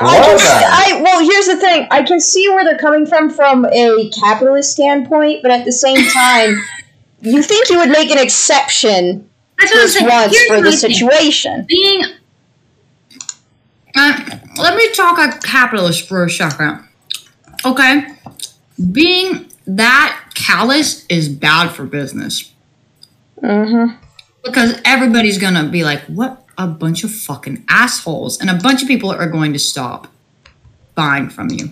I can see, I well, here's the thing. I can see where they're coming from from a capitalist standpoint, but at the same time, you think you would make an exception That's what I'm just once Here's for the situation. being uh, let me talk a capitalist for a second. Okay? Being that callous is bad for business. Mm-hmm. because everybody's gonna be like what a bunch of fucking assholes. And a bunch of people are going to stop buying from you.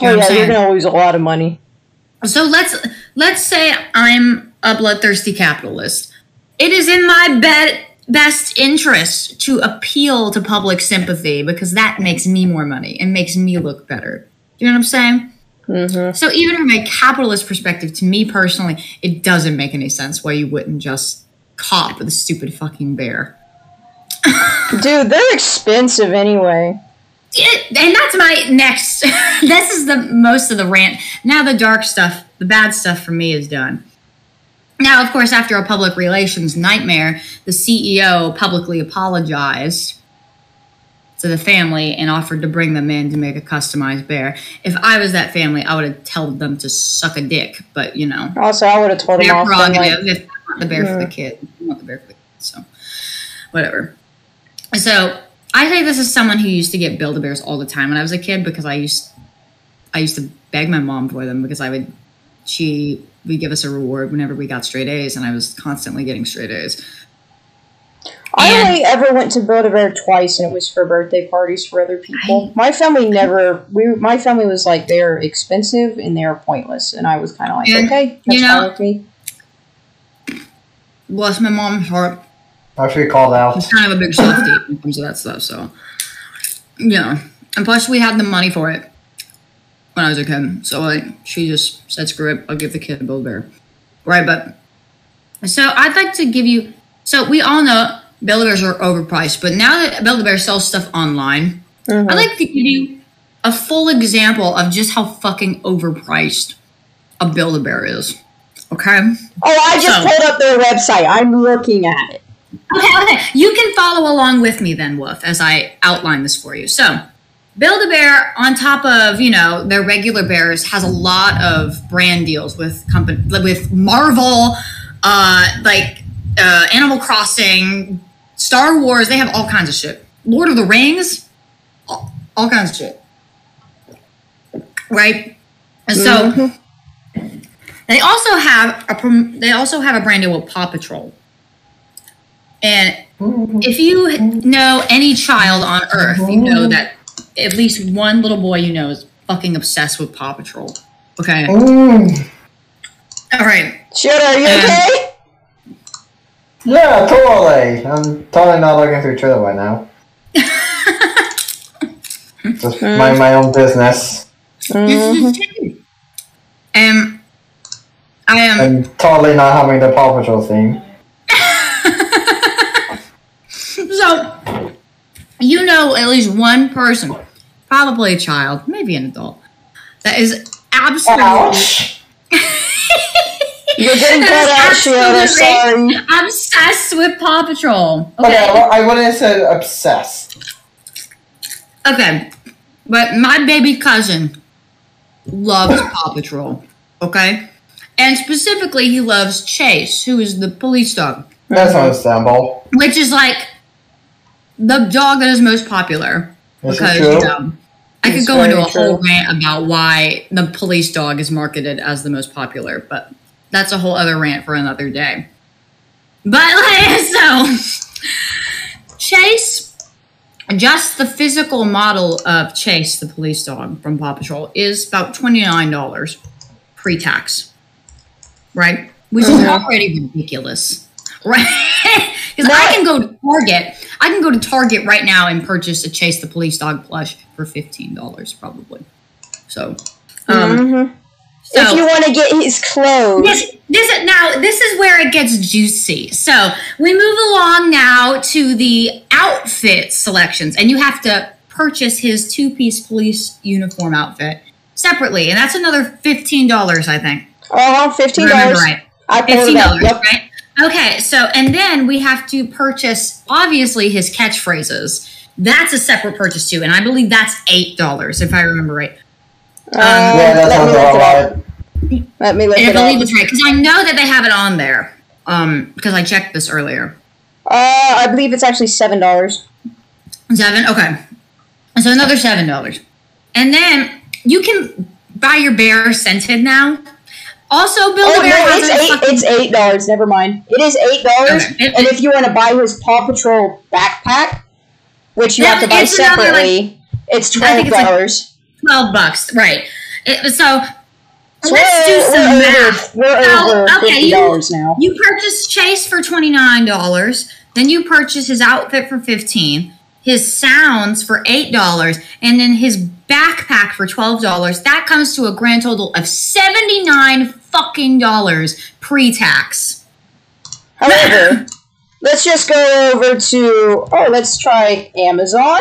You Oh yeah, you're gonna lose a lot of money. So let's let's say I'm a bloodthirsty capitalist. It is in my be- best interest to appeal to public sympathy because that makes me more money and makes me look better. You know what I'm saying? Mm-hmm. So even from a capitalist perspective, to me personally, it doesn't make any sense why you wouldn't just cop the stupid fucking bear. Dude, they're expensive anyway. It, and that's my next. [laughs] this is the most of the rant. Now the dark stuff, the bad stuff for me is done. Now, of course, after a public relations nightmare, the CEO publicly apologized to the family and offered to bring them in to make a customized bear. If I was that family, I would have told them to suck a dick. But you know, Also, I would have told them off. prerogative. like, if I want the bear for the hmm. kid, I want the bear for the kid. So, whatever. So, I say this as someone who used to get Build a Bears all the time when I was a kid because I used, I used to beg my mom for them because I would, she would give us a reward whenever we got straight A's, and I was constantly getting straight A's. I And- only ever went to Build a Bear twice, and it was for birthday parties for other people. my family never. We my family was like they're expensive and they're pointless, and I was kind of like, And, okay, that's you know- fine with me. Bless my mom's heart. Actually called out. She's kind of a big softie when it comes to that stuff. So, yeah. And plus, we had the money for it when I was a kid. So, like, she just said, screw it, I'll give the kid a Build Bear. Right, but. So, I'd like to give you. So, we all know Build Bears are overpriced, but now that Build Bear sells stuff online, Mhm. I'd like to give you a full example of just how fucking overpriced a Build a Bear is. Okay? Oh, I just So- pulled up their website. I'm looking at it. Okay, okay. You can follow along with me then, Wolf, as I outline this for you. So, Build a Bear, on top of you know their regular bears, has a lot of brand deals with company with Marvel, uh, like uh, Animal Crossing, Star Wars. They have all kinds of shit. Lord of the Rings, all, all kinds of shit. Right. And so Mhm. they also have a they also have a brand deal with Paw Patrol. And if you know any child on earth, you know that at least one little boy you know is fucking obsessed with Paw Patrol. Okay. Mm. All right. Shit, are you Um, okay? Yeah, totally. I'm totally not looking through Twitter right now. [laughs] Just mind my own business. Mhm. Um, I am. And totally not having the Paw Patrol theme. [laughs] So, you know at least one person, probably a child, maybe an adult, that is absolutely Ouch! [laughs] You're getting cut out, Shiota. Sorry. obsessed with Paw Patrol. Okay, Okay. I wouldn't have said obsessed. Okay. But my baby cousin loves Paw Patrol. Okay? And specifically, he loves Chase, who is the police dog, That's understandable. which is like the dog that is most popular. This because is you know, I could go into very a whole rant about why the police dog is marketed as the most popular, but that's a whole other rant for another day. But like [laughs] so, Chase, just the physical model of Chase, the police dog from Paw Patrol, is about twenty nine dollars pre tax. Right? which is mm-hmm. already ridiculous, [laughs] right? Because I can go to Target, I can go to Target right now and purchase a Chase the Police Dog plush for fifteen dollars, probably. So, um, Mhm. so if you want to get his clothes, this, this is now this is where it gets juicy. So we move along now to the outfit selections, and you have to purchase his two-piece police uniform outfit separately, and that's another fifteen dollars, I think. uh, fifteen Remember dollars. right? I Fifteen dollars, Yep. right? Okay, so and then we have to purchase obviously his catchphrases. That's a separate purchase too, and I believe that's eight dollars if I remember right. Uh, Yeah, that let sounds me about right. Let me look And I believe up. it's right because I know that they have it on there. Um, because I checked this earlier. Uh, I believe it's actually seven dollars. Seven. Okay. So another seven dollars, and then you can buy your bear scented now. Also, Build Oh a Bear no, it's eight. fucking- It's eight dollars. Never mind. It is eight dollars. Okay. And if you want to buy his Paw Patrol backpack, which you That- have to buy it's another, like- separately, it's twelve it's like- dollars. twelve bucks, right? It, so So let's do some we're math. over, we're Now, over okay, fifty you- dollars now. You purchase Chase for twenty nine dollars. Then you purchase his outfit for fifteen, his sounds for eight dollars, and then his backpack for twelve dollars. That comes to a grand total of seventy nine fucking dollars pre tax. However, let's just go over to oh, let's try Amazon.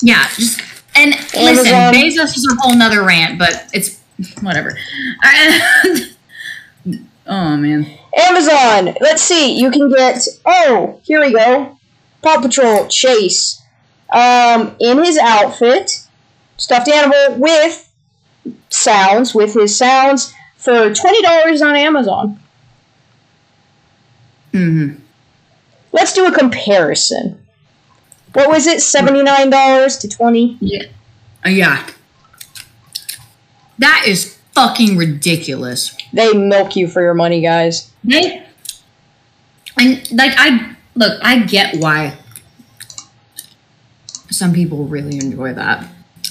Yeah, just and Amazon. listen, Bezos is a whole nother rant, but it's whatever. [laughs] oh man. Amazon. Let's see. You can get. Oh, here we go. Paw Patrol Chase. Um, in his outfit, stuffed animal with sounds, with his sounds for twenty dollars on Amazon. hmm Let's do a comparison. What was it? Seventy nine dollars to twenty. Yeah. Uh, yeah. That is fucking ridiculous. They milk you for your money, guys. They and like I look, I get why some people really enjoy that.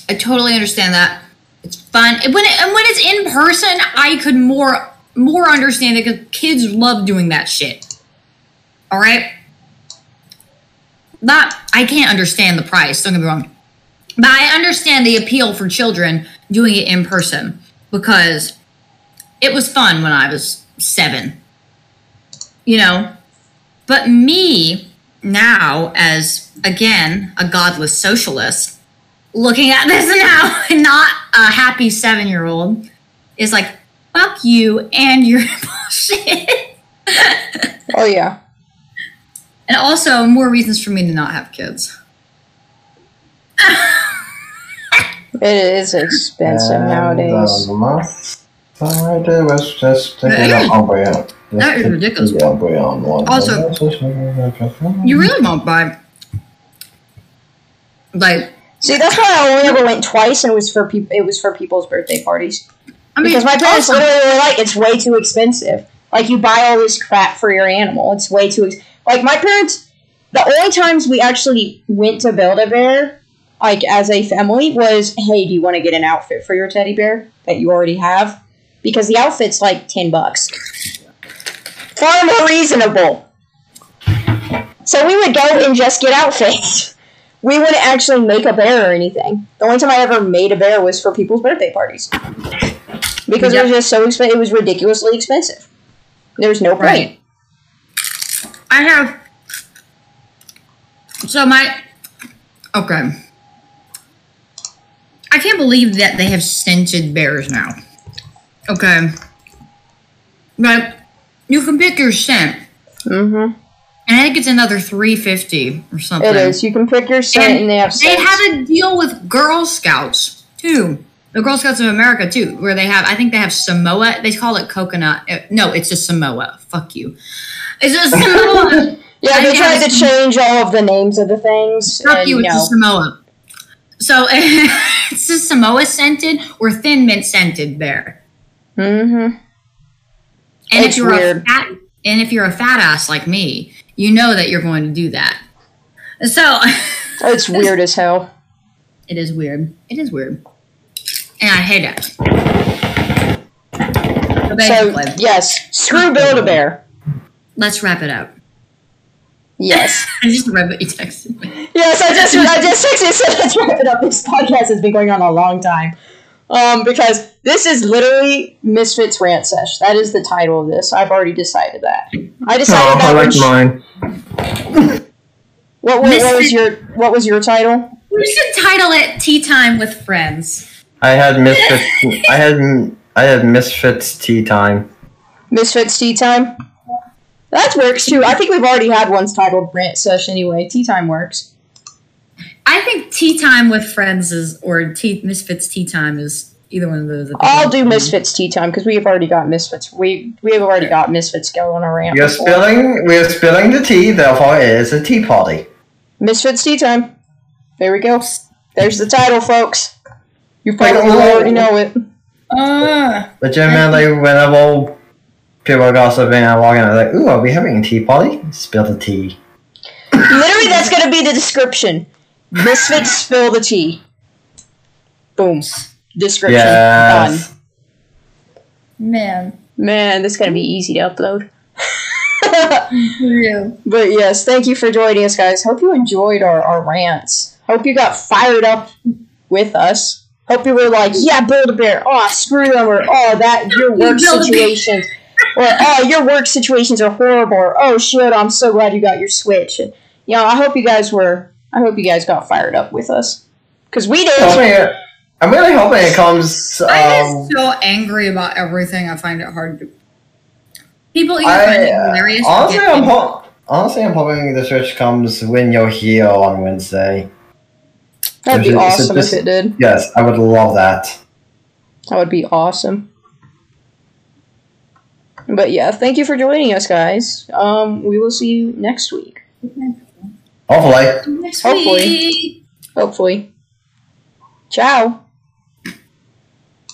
I totally understand that. It's fun. And when it, and when it's in person, I could more more understand it because kids love doing that shit. All right. Not I can't understand the price. Don't get me wrong, but I understand the appeal for children doing it in person because it was fun when I was seven. You know, but me now as again a godless socialist looking at [laughs] this now and not a happy seven year old is like fuck you and your [laughs] bullshit. Oh yeah. and also more reasons for me to not have kids. It is expensive And, nowadays. uh, the I do was just take That it is- on by that is ridiculous. Yeah, on. Also- You really won't buy like See, that's why I only ever went twice, and it was for people. It was for people's birthday parties. I mean Because my parents also- literally were like, it's way too expensive. Like, you buy all this crap for your animal. It's way too. Ex-. Like, my parents, the only times we actually went to Build a Bear, like, as a family, was, hey, do you want to get an outfit for your teddy bear that you already have? Because the outfit's like 10 bucks. Far more reasonable. So we would go and just get outfits. We wouldn't actually make a bear or anything. The only time I ever made a bear was for people's birthday parties because it was just so expensive. It was ridiculously expensive. There was no point. Right. I have. So my. Okay. I can't believe that they have scented bears now. Okay. But you can pick your scent, Mm-hmm. And I think it's another three fifty or something. It is. You can pick your scent, and, And they have. they have a deal with Girl Scouts too. The Girl Scouts of America too, where they have. I think they have Samoa. They call it coconut. uh, No, it's a Samoa. Fuck you. It's a [laughs] Samoa. Yeah, they tried to change all of the names of the things. Fuck and, you, it's know, a Samoa. So [laughs] it's a Samoa scented or thin mint scented bear. Mm-hmm. And It's if you're weird. a fat and if you're a fat ass like me, you know that you're going to do that. So [laughs] It's weird as hell. it is weird. It is weird. And I hate it. They so yes, screw Build a Bear. Let's wrap it up. Yes. [laughs] I just read what you texted me. Yes, I just I just texted said let's wrap it up. This podcast has been going on a long time. Um, because this is literally Misfits Rant Sesh. That is the title of this. I've already decided that. I decided Oh, that I when like sh- mine. What, what, what was Misfit- your what was your title? We should title it "Tea Time with Friends." I had misfits. I had I had misfits tea time. Misfits Tea Time. That works too. I think we've already had ones titled Rant Sesh anyway. Tea Time works. I think "Tea Time with Friends" is or tea, "Misfits Tea Time" is either one of those. I think I'll I'm- do Misfits Tea Time because we have already got Misfits. We we have already got Misfits going on a rant. We are before. spilling. We are spilling the tea. Therefore, it is a tea party. Misfits Tea Time. There we go. There's the title, folks. You probably oh. already know it. Uh, Legitimately, whenever people are gossiping, I walk in, I'm like, "Ooh, are we having a tea party?" Spill the tea. Literally, that's gonna be the description. Misfits spill the tea. Boom. Description. Done. Man, Man, this is gonna be easy to upload. [laughs] yeah. But yes, thank you for joining us, guys. Hope you enjoyed our, our rants. Hope you got fired up with us. Hope you were like, yeah, Build a Bear. Oh, screw them. Or, oh, that, your work Build-A-Bear. situations. Or, oh, your work situations are horrible. Or, oh, shit, I'm so glad you got your Switch. And, you know, I hope you guys were, I hope you guys got fired up with us. Because we did. Hoping- I'm really hoping it comes. I'm Um, so angry about everything. I find it hard to. People either find it I, hilarious. or honestly, get I'm angry. ho- honestly, I'm hoping the Switch comes when you're here on Wednesday. That'd be Is it awesome just- if it did. Yes, I would love that. That would be awesome. But yeah, thank you for joining us, guys. Um, we will see you next week. Hopefully. Next Hopefully. week. Hopefully. Ciao.